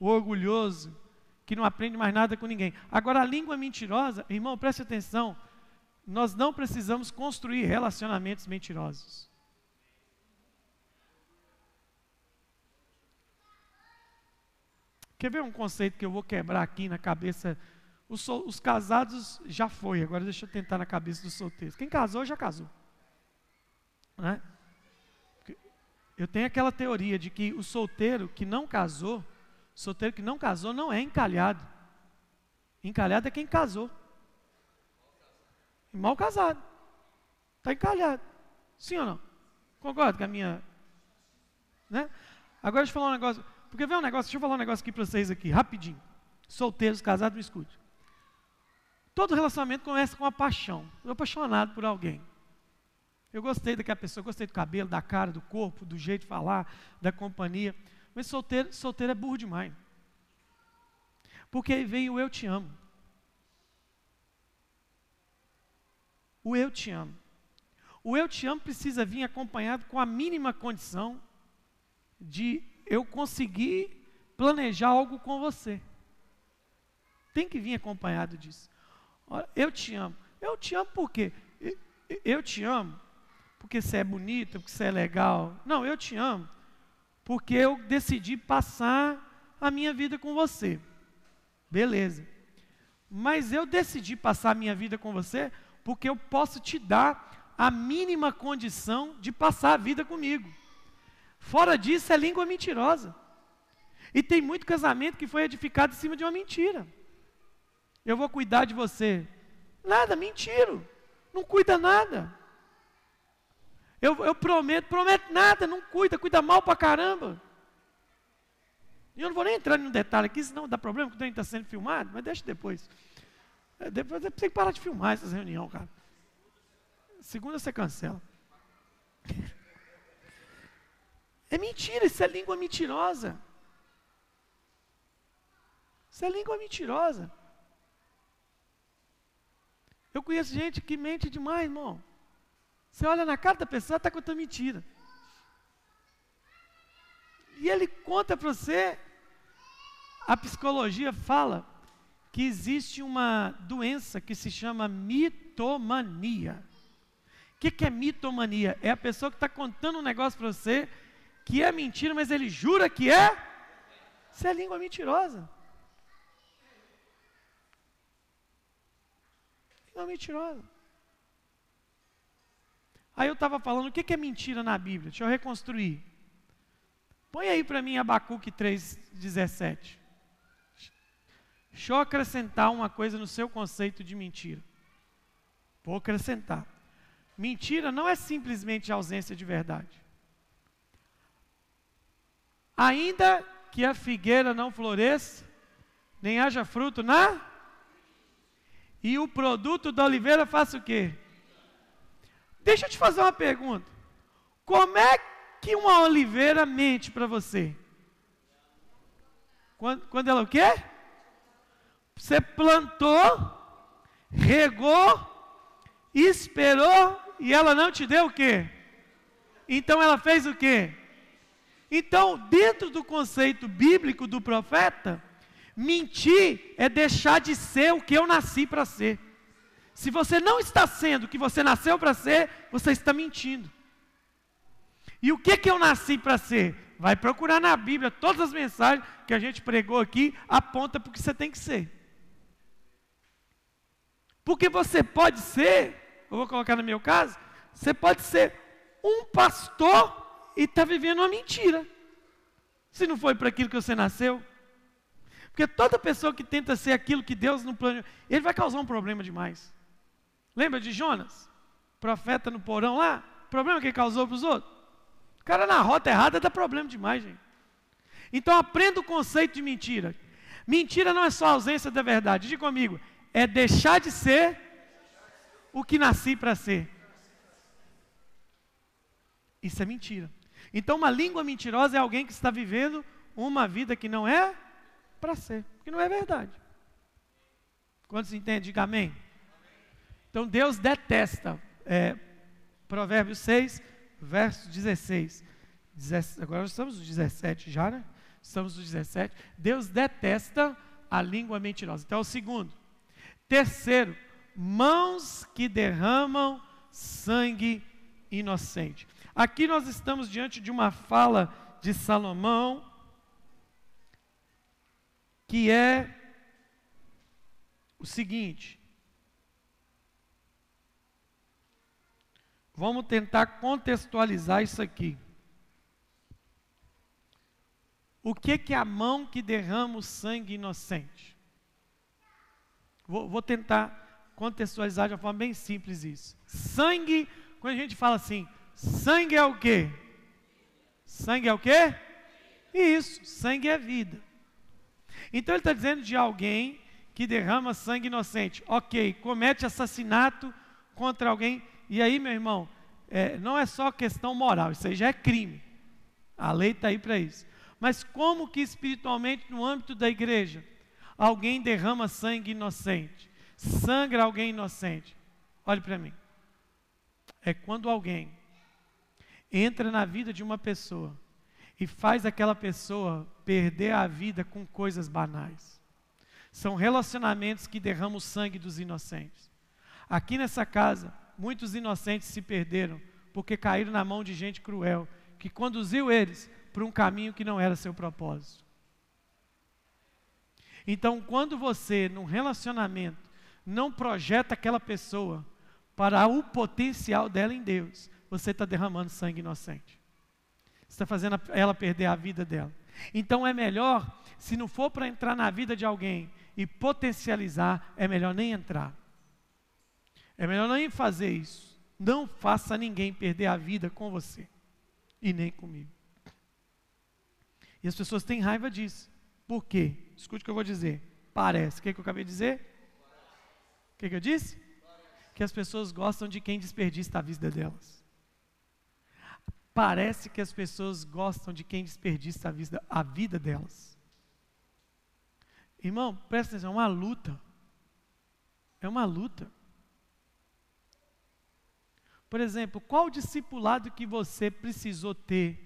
O orgulhoso, que não aprende mais nada com ninguém. Agora, a língua mentirosa, irmão, preste atenção, nós não precisamos construir relacionamentos mentirosos. Quer ver um conceito que eu vou quebrar aqui na cabeça? Os, os, casados já foi, agora deixa eu tentar na cabeça dos solteiros. Quem casou, já casou. Né? Eu tenho aquela teoria de que o solteiro que não casou, solteiro que não casou não é encalhado. Encalhado é quem casou. E mal casado. Está encalhado. Sim ou não? Concorda com a minha. Né? Agora deixa eu falar um negócio. Porque vem um negócio, deixa eu falar um negócio aqui para vocês aqui, rapidinho. Solteiros, casados, me escute. Todo relacionamento começa com a paixão. Eu apaixonado por alguém. Eu gostei daquela pessoa, gostei do cabelo, da cara, do corpo, do jeito de falar, da companhia. Mas solteiro, solteiro é burro demais. Porque aí vem o eu te amo. O eu te amo. O eu te amo precisa vir acompanhado com a mínima condição de eu conseguir planejar algo com você. Tem que vir acompanhado disso. Olha, eu te amo. Eu te amo por quê? Eu te amo porque você é bonita, porque você é legal. Não, eu te amo. porque eu decidi passar a minha vida com você. Beleza. Mas eu decidi passar a minha vida com você porque eu posso te dar a mínima condição de passar a vida comigo. Fora disso, é língua mentirosa. E tem muito casamento que foi edificado em cima de uma mentira. Eu vou cuidar de você. Nada, mentira. Não cuida nada. Eu, eu prometo, prometo nada, não cuida, cuida mal pra caramba. E eu não vou nem entrar no detalhe aqui, senão dá problema, porque o está sendo filmado, mas deixa depois. É, depois você tem que parar de filmar essas reuniões, cara. Segunda você cancela. É mentira, isso é língua mentirosa. Isso é língua mentirosa. Eu conheço gente que mente demais, irmão. Você olha na cara da pessoa, está contando mentira. E ele conta para você, a psicologia fala que existe uma doença que se chama mitomania. O que, que é mitomania? É a pessoa que está contando um negócio para você que é mentira, mas ele jura que é. Isso é língua mentirosa. Língua mentirosa. Aí eu estava falando, o que, que é mentira na Bíblia? Deixa eu reconstruir. Põe aí para mim Abacuque 3,17. Deixa eu acrescentar uma coisa no seu conceito de mentira. Vou acrescentar. Mentira não é simplesmente ausência de verdade. Ainda que a figueira não floresça, nem haja fruto na. E o produto da oliveira faça o quê? Deixa eu te fazer uma pergunta. Como é que uma oliveira mente para você? Quando, quando ela o quê? Você plantou, regou, esperou e ela não te deu o quê? Então ela fez o quê? Então, dentro do conceito bíblico do profeta, mentir é deixar de ser o que eu nasci para ser. Se você não está sendo o que você nasceu para ser, você está mentindo. E o que que eu nasci para ser? Vai procurar na Bíblia, todas as mensagens que a gente pregou aqui aponta para o que você tem que ser. Porque você pode ser, eu vou colocar no meu caso, você pode ser um pastor e está vivendo uma mentira. Se não foi para aquilo que você nasceu. Porque toda pessoa que tenta ser aquilo que Deus não planejou, ele vai causar um problema demais. Lembra de Jonas? Profeta no porão lá? Problema que ele causou para os outros? O cara na rota errada dá problema demais, gente. Então aprenda o conceito de mentira. Mentira não é só ausência da verdade. Diga comigo, é deixar de ser o que nasci para ser. Isso é mentira. Então, uma língua mentirosa é alguém que está vivendo uma vida que não é para ser, que não é verdade. Quantos entendem? Diga amém. Então, Deus detesta. É, Provérbios 6, verso 16. Agora estamos no 17 já, né? Estamos no 17. Deus detesta a língua mentirosa. Então, é o segundo. Terceiro, mãos que derramam sangue inocente. Aqui nós estamos diante de uma fala de Salomão, que é o seguinte: vamos tentar contextualizar isso aqui. O que, que a mão que derrama o sangue inocente? Vou, vou tentar contextualizar de uma forma bem simples isso. Sangue, quando a gente fala assim, sangue é o quê? Sangue é o quê? Isso, sangue é vida. Então ele está dizendo de alguém que derrama sangue inocente. Ok, comete assassinato contra alguém. E aí, meu irmão, é, não é só questão moral, isso aí já é crime. A lei está aí para isso. Mas como que espiritualmente, no âmbito da igreja, alguém derrama sangue inocente, sangra alguém inocente. Olhe para mim. É quando alguém entra na vida de uma pessoa e faz aquela pessoa perder a vida com coisas banais. São relacionamentos que derramam o sangue dos inocentes. Aqui nessa casa, muitos inocentes se perderam porque caíram na mão de gente cruel, que conduziu eles por um caminho que não era seu propósito. Então, quando você, num relacionamento, não projeta aquela pessoa para o potencial dela em Deus, você está derramando sangue inocente. Está fazendo ela perder a vida dela. Então é melhor, se não for para entrar na vida de alguém e potencializar, é melhor nem entrar. É melhor nem fazer isso. Não faça ninguém perder a vida com você e nem comigo. E as pessoas têm raiva disso. Por quê? Escute o que eu vou dizer. Parece. O que, que eu acabei de dizer? O que, que eu disse? Que as pessoas gostam de quem desperdiça a vida delas. Parece que as pessoas gostam de quem desperdiça a vida, a vida delas. Irmão, presta atenção, é uma luta. É uma luta. Por exemplo, qual discipulado que você precisou ter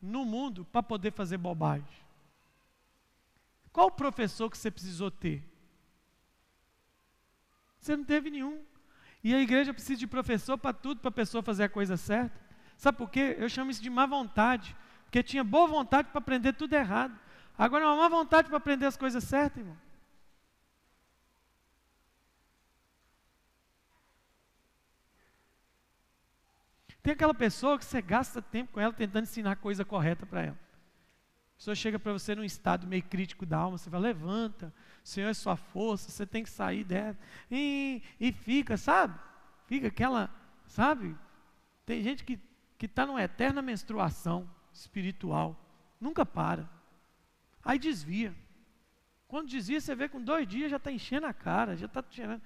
no mundo para poder fazer bobagem? Qual professor que você precisou ter? Você não teve nenhum. E a igreja precisa de professor para tudo, para a pessoa fazer a coisa certa. Sabe por quê? Eu chamo isso de má vontade. Porque tinha boa vontade para aprender tudo errado. Agora é uma má vontade para aprender as coisas certas, irmão. Tem aquela pessoa que você gasta tempo com ela tentando ensinar a coisa correta para ela. A pessoa chega para você num estado meio crítico da alma, você vai, levanta, o Senhor é sua força, você tem que sair dela. E, e fica, sabe? Fica aquela, sabe? Tem gente que está numa eterna menstruação espiritual, nunca para. Aí desvia. Quando desvia, você vê com dois dias já está enchendo a cara, já está cheirando.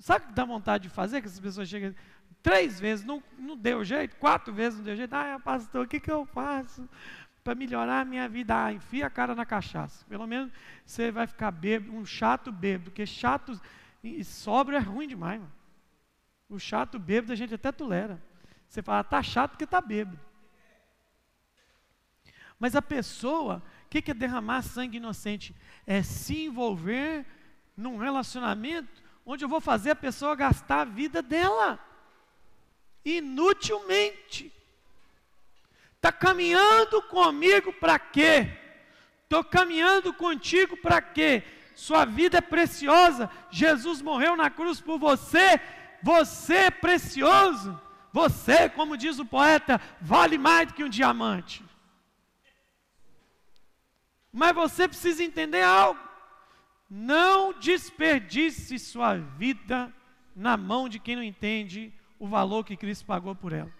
Sabe o que dá vontade de fazer? Que essas pessoas chegam, Três vezes não, não deu jeito, quatro vezes não deu jeito. Ah, pastor, o que, que eu faço para melhorar a minha vida? Ah, enfia a cara na cachaça. Pelo menos você vai ficar bêbado, um chato bêbado, porque chato e sobra é ruim demais. Mano. O chato bêbado a gente até tolera. Você fala, tá chato porque tá bêbado. Mas a pessoa, o que, que é derramar sangue inocente? É se envolver num relacionamento onde eu vou fazer a pessoa gastar a vida dela inutilmente. Está caminhando comigo para quê? Estou caminhando contigo para quê? Sua vida é preciosa. Jesus morreu na cruz por você. Você é precioso. Você, como diz o poeta, vale mais do que um diamante. Mas você precisa entender algo. Não desperdice sua vida na mão de quem não entende o valor que Cristo pagou por ela.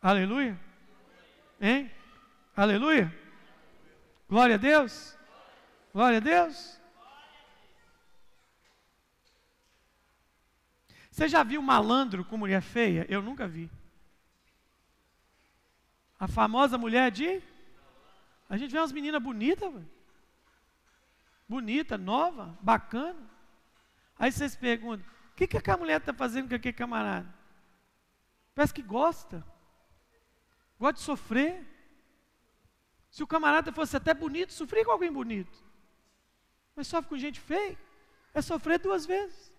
Aleluia? Hein? Aleluia? Glória a Deus? Glória a Deus? Você já viu malandro com mulher feia? Eu nunca vi. A famosa mulher de. A gente vê umas meninas bonitas, bonita, nova, bacana. Aí vocês perguntam: o que, que aquela mulher está fazendo com aquele camarada? Parece que gosta. Gosta de sofrer. Se o camarada fosse até bonito, sofrer com alguém bonito. Mas sofre com gente feia. É sofrer duas vezes.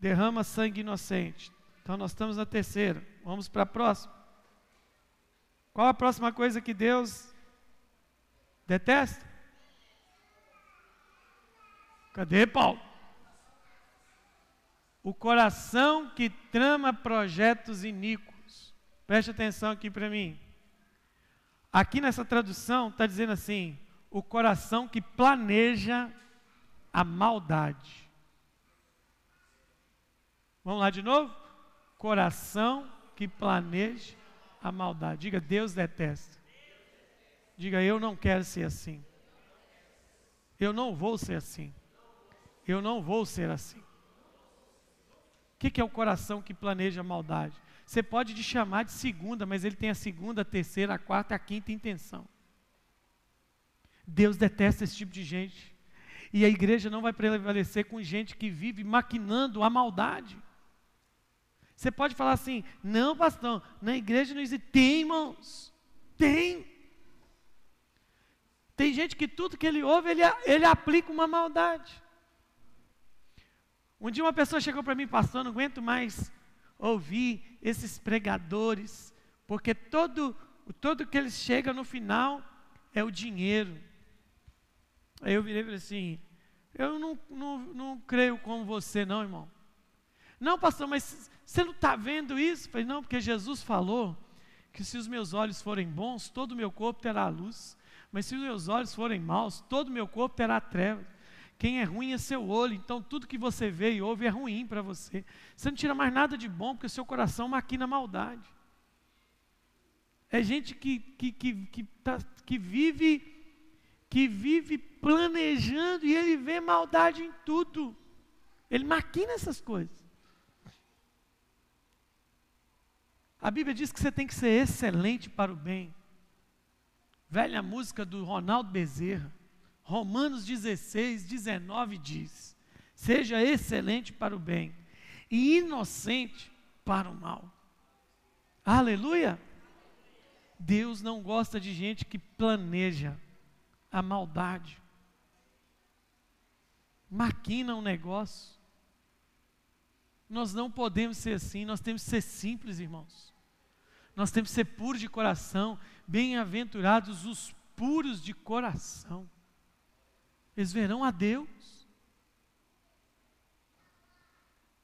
Derrama sangue inocente. Então nós estamos na terceira. Vamos para a próxima. Qual a próxima coisa que Deus detesta? Cadê Paulo? O coração que trama projetos iníquos. Preste atenção aqui para mim. Aqui nessa tradução está dizendo assim: o coração que planeja a maldade. Vamos lá de novo? Coração que planeja a maldade. Diga, Deus detesta. Diga, eu não quero ser assim. Eu não vou ser assim. Eu não vou ser assim. O que, que é o coração que planeja maldade? Você pode te chamar de segunda, mas ele tem a segunda, a terceira, a quarta, a quinta intenção. Deus detesta esse tipo de gente. E a igreja não vai prevalecer com gente que vive maquinando a maldade. Você pode falar assim: não, pastor, na igreja não existe. Tem, irmãos. Tem. Tem gente que tudo que ele ouve, ele, ele aplica uma maldade. Um dia uma pessoa chegou para mim, pastor, não aguento mais ouvir esses pregadores, porque todo, todo que eles chegam no final é o dinheiro. Aí eu virei e falei assim, eu não, não, não creio como você não, irmão. Não, pastor, mas você não está vendo isso? Eu falei, não, porque Jesus falou que se os meus olhos forem bons, todo o meu corpo terá luz. Mas se os meus olhos forem maus, todo o meu corpo terá trevas. Quem é ruim é seu olho, então tudo que você vê e ouve é ruim para você. Você não tira mais nada de bom, porque o seu coração maquina maldade. É gente que, que, que, que, tá, que vive que vive planejando e ele vê maldade em tudo. Ele maquina essas coisas. A Bíblia diz que você tem que ser excelente para o bem. Velha música do Ronaldo Bezerra. Romanos 16, 19 diz: Seja excelente para o bem e inocente para o mal. Aleluia! Deus não gosta de gente que planeja a maldade, maquina um negócio. Nós não podemos ser assim, nós temos que ser simples, irmãos. Nós temos que ser puros de coração, bem-aventurados os puros de coração eles verão a Deus.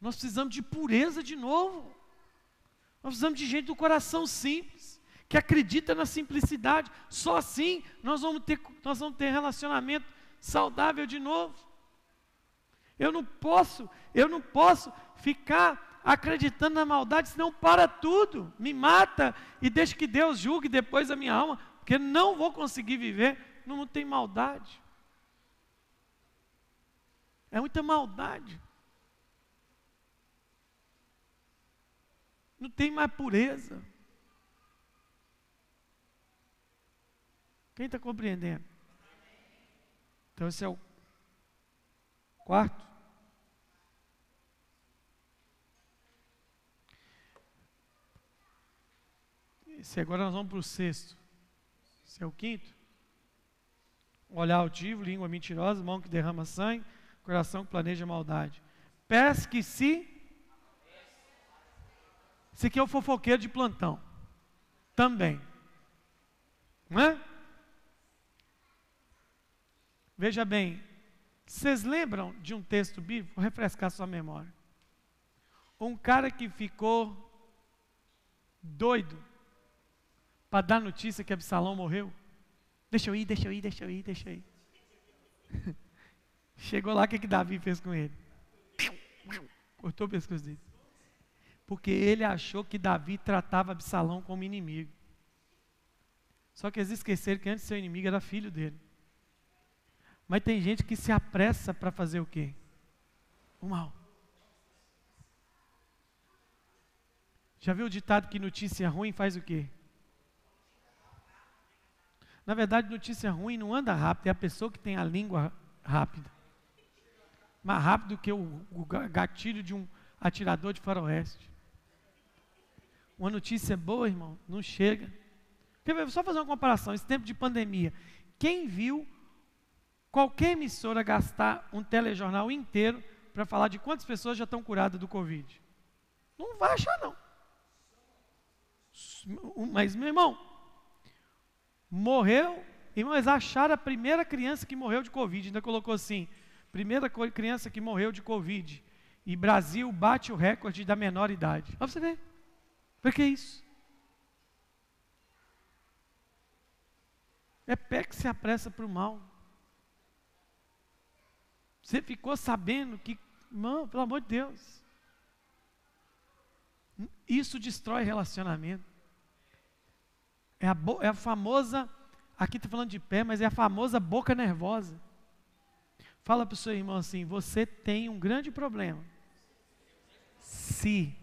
Nós precisamos de pureza de novo. Nós precisamos de gente do coração simples, que acredita na simplicidade. Só assim nós vamos ter, nós vamos ter relacionamento saudável de novo. Eu não posso, eu não posso ficar acreditando na maldade, senão para tudo, me mata e deixa que Deus julgue depois a minha alma, porque não vou conseguir viver, não tem maldade. É muita maldade. Não tem mais pureza. Quem está compreendendo? Então, esse é o quarto. Esse agora nós vamos para o sexto. Esse é o quinto. Olhar altivo, língua mentirosa, mão que derrama sangue coração que planeja maldade. Pesque-se. Esse aqui é o fofoqueiro de plantão. Também. Não é? Veja bem, vocês lembram de um texto bíblico? Vou refrescar sua memória. Um cara que ficou doido para dar notícia que Absalão morreu. Deixa eu ir, deixa eu ir, deixa eu ir, deixa eu ir. Chegou lá, o que, que Davi fez com ele? Cortou o pescoço dele. Porque ele achou que Davi tratava Absalão como inimigo. Só que eles esqueceram que antes ser inimigo era filho dele. Mas tem gente que se apressa para fazer o quê? O mal. Já viu o ditado que notícia ruim faz o quê? Na verdade, notícia ruim não anda rápido, é a pessoa que tem a língua rápida mais rápido que o, gatilho de um atirador de faroeste. Uma notícia boa, irmão, não chega. Só fazer uma comparação, esse tempo de pandemia. Quem viu qualquer emissora gastar um telejornal inteiro para falar de quantas pessoas já estão curadas do Covid? Não vai achar, não. Mas, meu irmão, morreu, irmãos, acharam a primeira criança que morreu de Covid, ainda colocou assim, Primeira criança que morreu de Covid. E Brasil bate o recorde da menor idade. Olha você ver. Por que isso? É pé que se apressa para o mal. Você ficou sabendo que, irmão, pelo amor de Deus. Isso destrói relacionamento. É a, é a famosa, aqui estou falando de pé, mas é a famosa boca nervosa. Fala para o seu irmão assim: você tem um grande problema. Se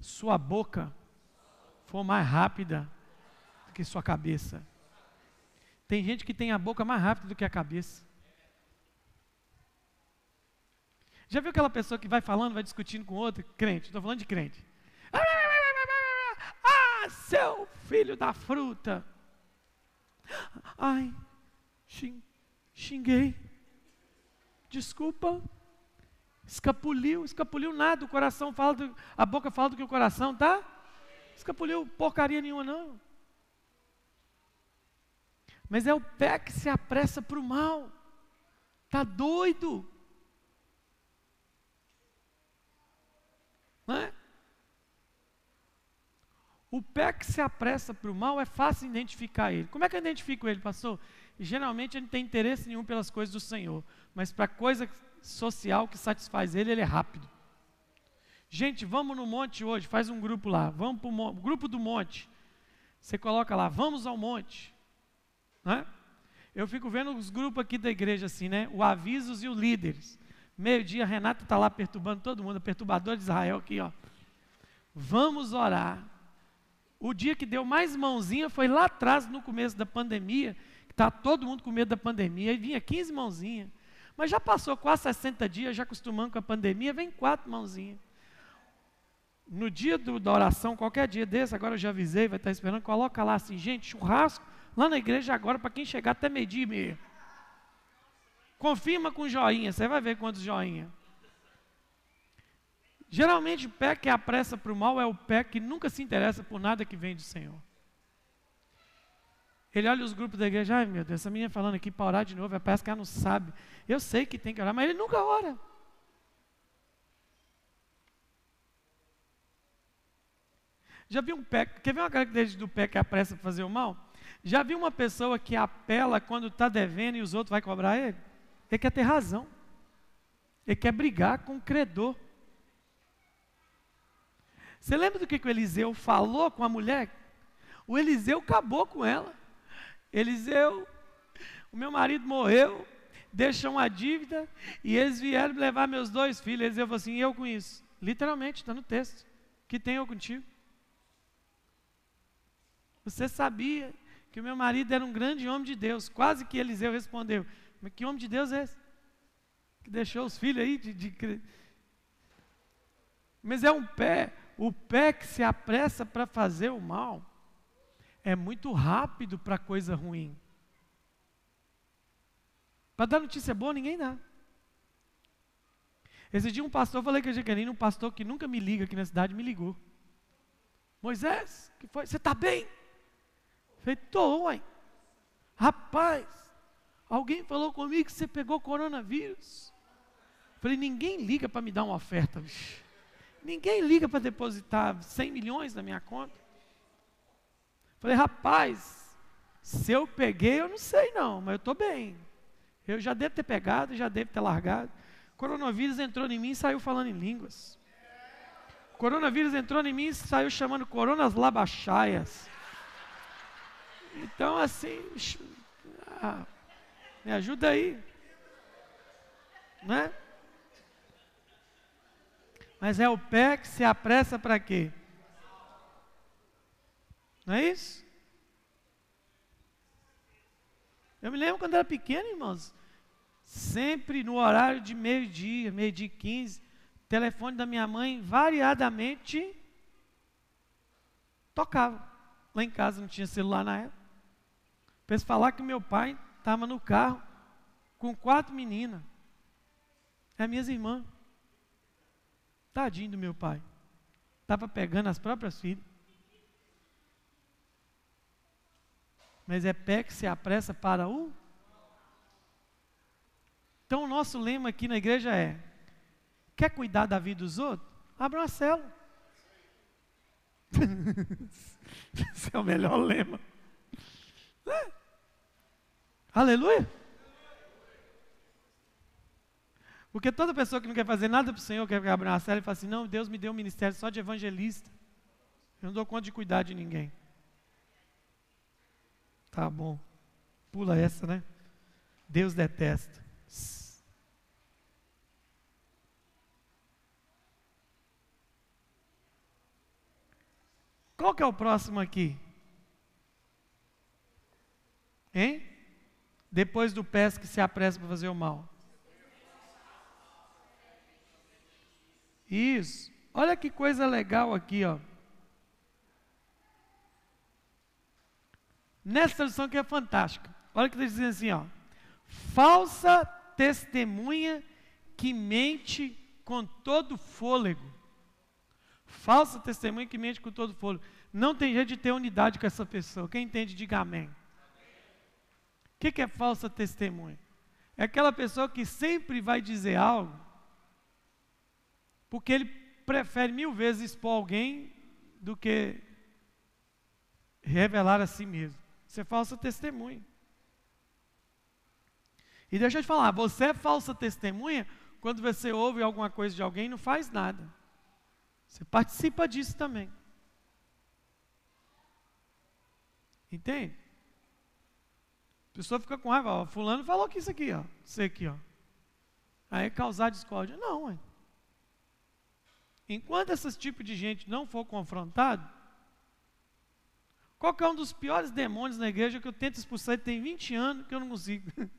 sua boca for mais rápida do que sua cabeça. Tem gente que tem a boca mais rápida do que a cabeça. Já viu aquela pessoa que vai falando, vai discutindo com outro? Crente, estou falando de crente. Ah, seu filho da fruta. Ai, xinguei. Desculpa. Escapuliu, escapuliu nada, o coração fala, do, a boca fala do que o coração tá? Escapuliu porcaria nenhuma não. Mas é o pé que se apressa para o mal. Tá doido? Não é? O pé que se apressa para o mal é fácil identificar ele. Como é que eu identifico ele, pastor? Geralmente ele não tem interesse nenhum pelas coisas do Senhor, mas para coisa social que satisfaz ele, ele é rápido. Gente, vamos no monte hoje, faz um grupo lá, vamos para o grupo do monte. Você coloca lá, vamos ao monte. Né? Eu fico vendo os grupos aqui da igreja assim, né? O avisos e os líderes. Meio-dia, Renata está lá perturbando todo mundo, perturbador de Israel aqui, ó. Vamos orar. O dia que deu mais mãozinha foi lá atrás, no começo da pandemia, que está todo mundo com medo da pandemia, e vinha 15 mãozinhas. Mas já passou quase 60 dias, já acostumando com a pandemia, vem quatro mãozinhas. No dia do, da oração, qualquer dia desse, agora eu já avisei, vai estar esperando, coloca lá assim, gente, churrasco lá na igreja agora para quem chegar até meio-dia e meia. Confirma com joinha, você vai ver quantos joinha. Geralmente o pé que apressa para o mal é o pé que nunca se interessa por nada que vem do Senhor. Ele olha os grupos da igreja, ai meu Deus, essa menina falando aqui para orar de novo, é parece que ela não sabe. Eu sei que tem que orar, mas ele nunca ora. Já viu um pé, quer ver uma característica do pé que apressa para fazer o mal? Já viu uma pessoa que apela quando está devendo e os outros vão cobrar ele? Ele quer ter razão. Ele quer brigar com o credor. Você lembra do que, que o Eliseu falou com a mulher? O Eliseu acabou com ela. Eliseu, o meu marido morreu, deixou uma dívida e eles vieram levar meus dois filhos. Eliseu falou assim: eu com isso. Literalmente, está no texto. Que tem eu contigo? Você sabia que o meu marido era um grande homem de Deus. Quase que Eliseu respondeu: Mas que homem de Deus é esse? Que deixou os filhos aí de. de... Mas é um pé, o pé que se apressa para fazer o mal é muito rápido para coisa ruim. Para dar notícia boa, ninguém dá. Esse dia um pastor, falei que a Jaqueline, um pastor que nunca me liga aqui na cidade, me ligou. Moisés, que foi? Você está bem? Falei, estou. Rapaz, alguém falou comigo que você pegou coronavírus. Falei, ninguém liga para me dar uma oferta, bicho. Ninguém liga para depositar 100 milhões na minha conta. Falei, rapaz, se eu peguei, eu não sei não, mas eu estou bem. Eu já devo ter pegado, já devo ter largado. Coronavírus entrou em mim e saiu falando em línguas. Coronavírus entrou em mim e saiu chamando coronas labachaias. Então, assim, ah, me ajuda aí. Né? Mas é o pé que se apressa para quê? Não é isso? Eu me lembro quando era pequeno, irmãos. Sempre no horário de meio-dia, meio-dia e quinze, telefone da minha mãe variadamente tocava. Lá em casa não tinha celular na época. Pensa falar que meu pai estava no carro com quatro meninas. É minhas irmãs. Tadinho do meu pai. Estava pegando as próprias filhas. Mas é pé que se apressa para o. Então o nosso lema aqui na igreja é: quer cuidar da vida dos outros? Abra uma célula. Esse é o melhor lema. É. Aleluia. Porque toda pessoa que não quer fazer nada para o Senhor, quer abrir uma célula e fala assim: não, Deus me deu um ministério só de evangelista. Eu não dou conta de cuidar de ninguém. Tá bom. Pula essa, né? Deus detesta. Qual que é o próximo aqui? Hein? Depois do pé que se apressa para fazer o mal. Isso. Olha que coisa legal aqui, ó. Nessa tradução que é fantástica. Olha que está dizendo assim, ó. Falsa testemunha que mente com todo fôlego. Falsa testemunha que mente com todo fôlego. Não tem jeito de ter unidade com essa pessoa. Quem entende, diga amém. O que, que é falsa testemunha? É aquela pessoa que sempre vai dizer algo, porque ele prefere mil vezes expor alguém do que revelar a si mesmo. Isso é falsa testemunha. E deixa eu te falar, você é falsa testemunha quando você ouve alguma coisa de alguém e não faz nada. Você participa disso também. Entende? A pessoa fica com raiva, ó, fulano falou que isso aqui, ó, isso aqui, ó. Aí causar discórdia. Não, ué. Enquanto esse tipo de gente não for confrontado, qual é um dos piores demônios na igreja que eu tento expulsar, ele tem 20 anos que eu não consigo.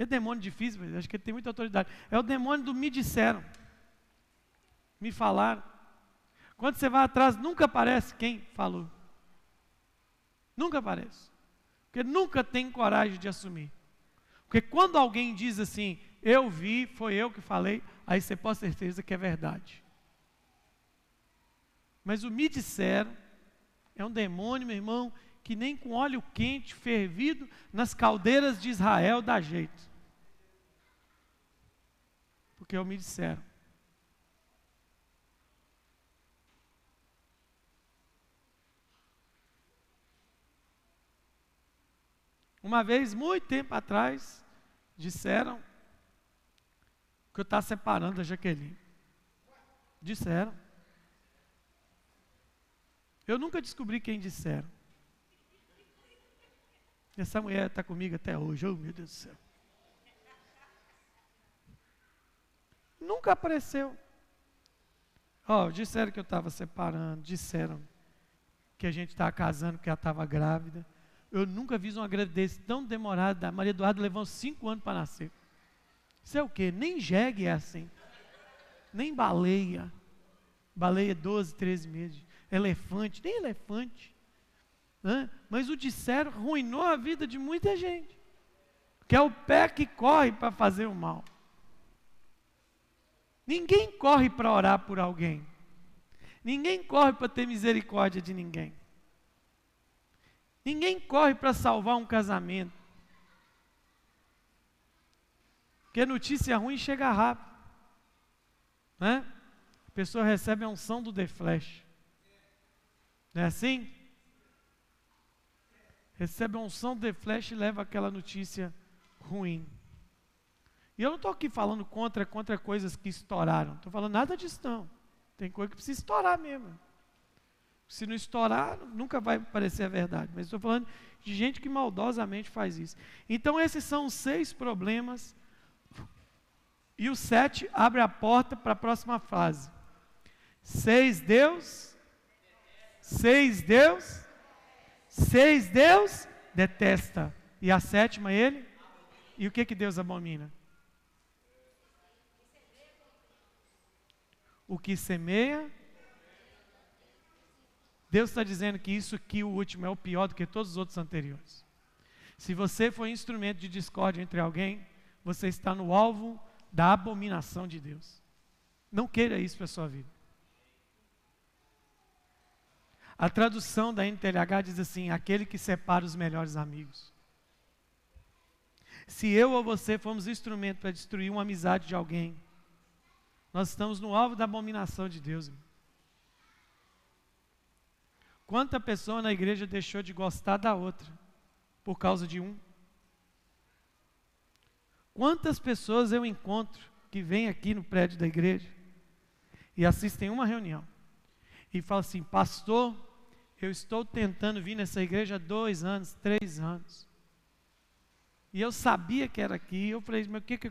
É demônio difícil, mas acho que ele tem muita autoridade. É o demônio do me disseram. Me falaram. Quando você vai atrás, nunca aparece quem falou. Nunca aparece. Porque nunca tem coragem de assumir. Porque quando alguém diz assim, eu vi, foi eu que falei, aí você pode ter certeza que é verdade. Mas o me disseram é um demônio, meu irmão, que nem com óleo quente fervido nas caldeiras de Israel dá jeito. Porque eu me disseram. Uma vez, muito tempo atrás, disseram que eu estava separando a Jaqueline. Disseram. Eu nunca descobri quem disseram. Essa mulher está comigo até hoje, oh meu Deus do céu. Nunca apareceu. Oh, disseram que eu estava separando, disseram que a gente estava casando, que ela estava grávida. Eu nunca vi uma gravidez tão demorada. A Maria Eduarda levou cinco anos para nascer. Isso é o quê? Nem jegue é assim. Nem baleia. Baleia 12, 13 meses. Elefante, nem elefante. Né? Mas o disseram arruinou a vida de muita gente. Que é o pé que corre para fazer o mal. Ninguém corre para orar por alguém. Ninguém corre para ter misericórdia de ninguém. Ninguém corre para salvar um casamento. Porque notícia ruim chega rápido. Né? A pessoa recebe a unção do The Flash. Não é assim? Recebe a unção The Flash e leva aquela notícia ruim. E eu não estou aqui falando contra, contra coisas que estouraram. Estou falando nada disso não. Tem coisa que precisa estourar mesmo. Se não estourar, nunca vai parecer a verdade. Mas estou falando de gente que maldosamente faz isso. Então, esses são os seis problemas. E o sete abre a porta para a próxima fase. Seis Deus. Seis Deus. Seis Deus detesta. E a sétima ele? E o que, que Deus abomina? o que semeia. Deus está dizendo que isso aqui, o último, é o pior do que todos os outros anteriores. Se você for instrumento de discórdia entre alguém, você está no alvo da abominação de Deus. Não queira isso para a sua vida. A tradução da NTLH diz assim: aquele que separa os melhores amigos. Se eu ou você formos instrumento para destruir uma amizade de alguém, nós estamos no alvo da abominação de Deus. Irmão. Quanta pessoa na igreja deixou de gostar da outra por causa de um? Quantas pessoas eu encontro que vêm aqui no prédio da igreja e assistem uma reunião e falam assim: Pastor, eu estou tentando vir nessa igreja há dois anos, três anos. E eu sabia que era aqui. Eu falei: Mas o que, que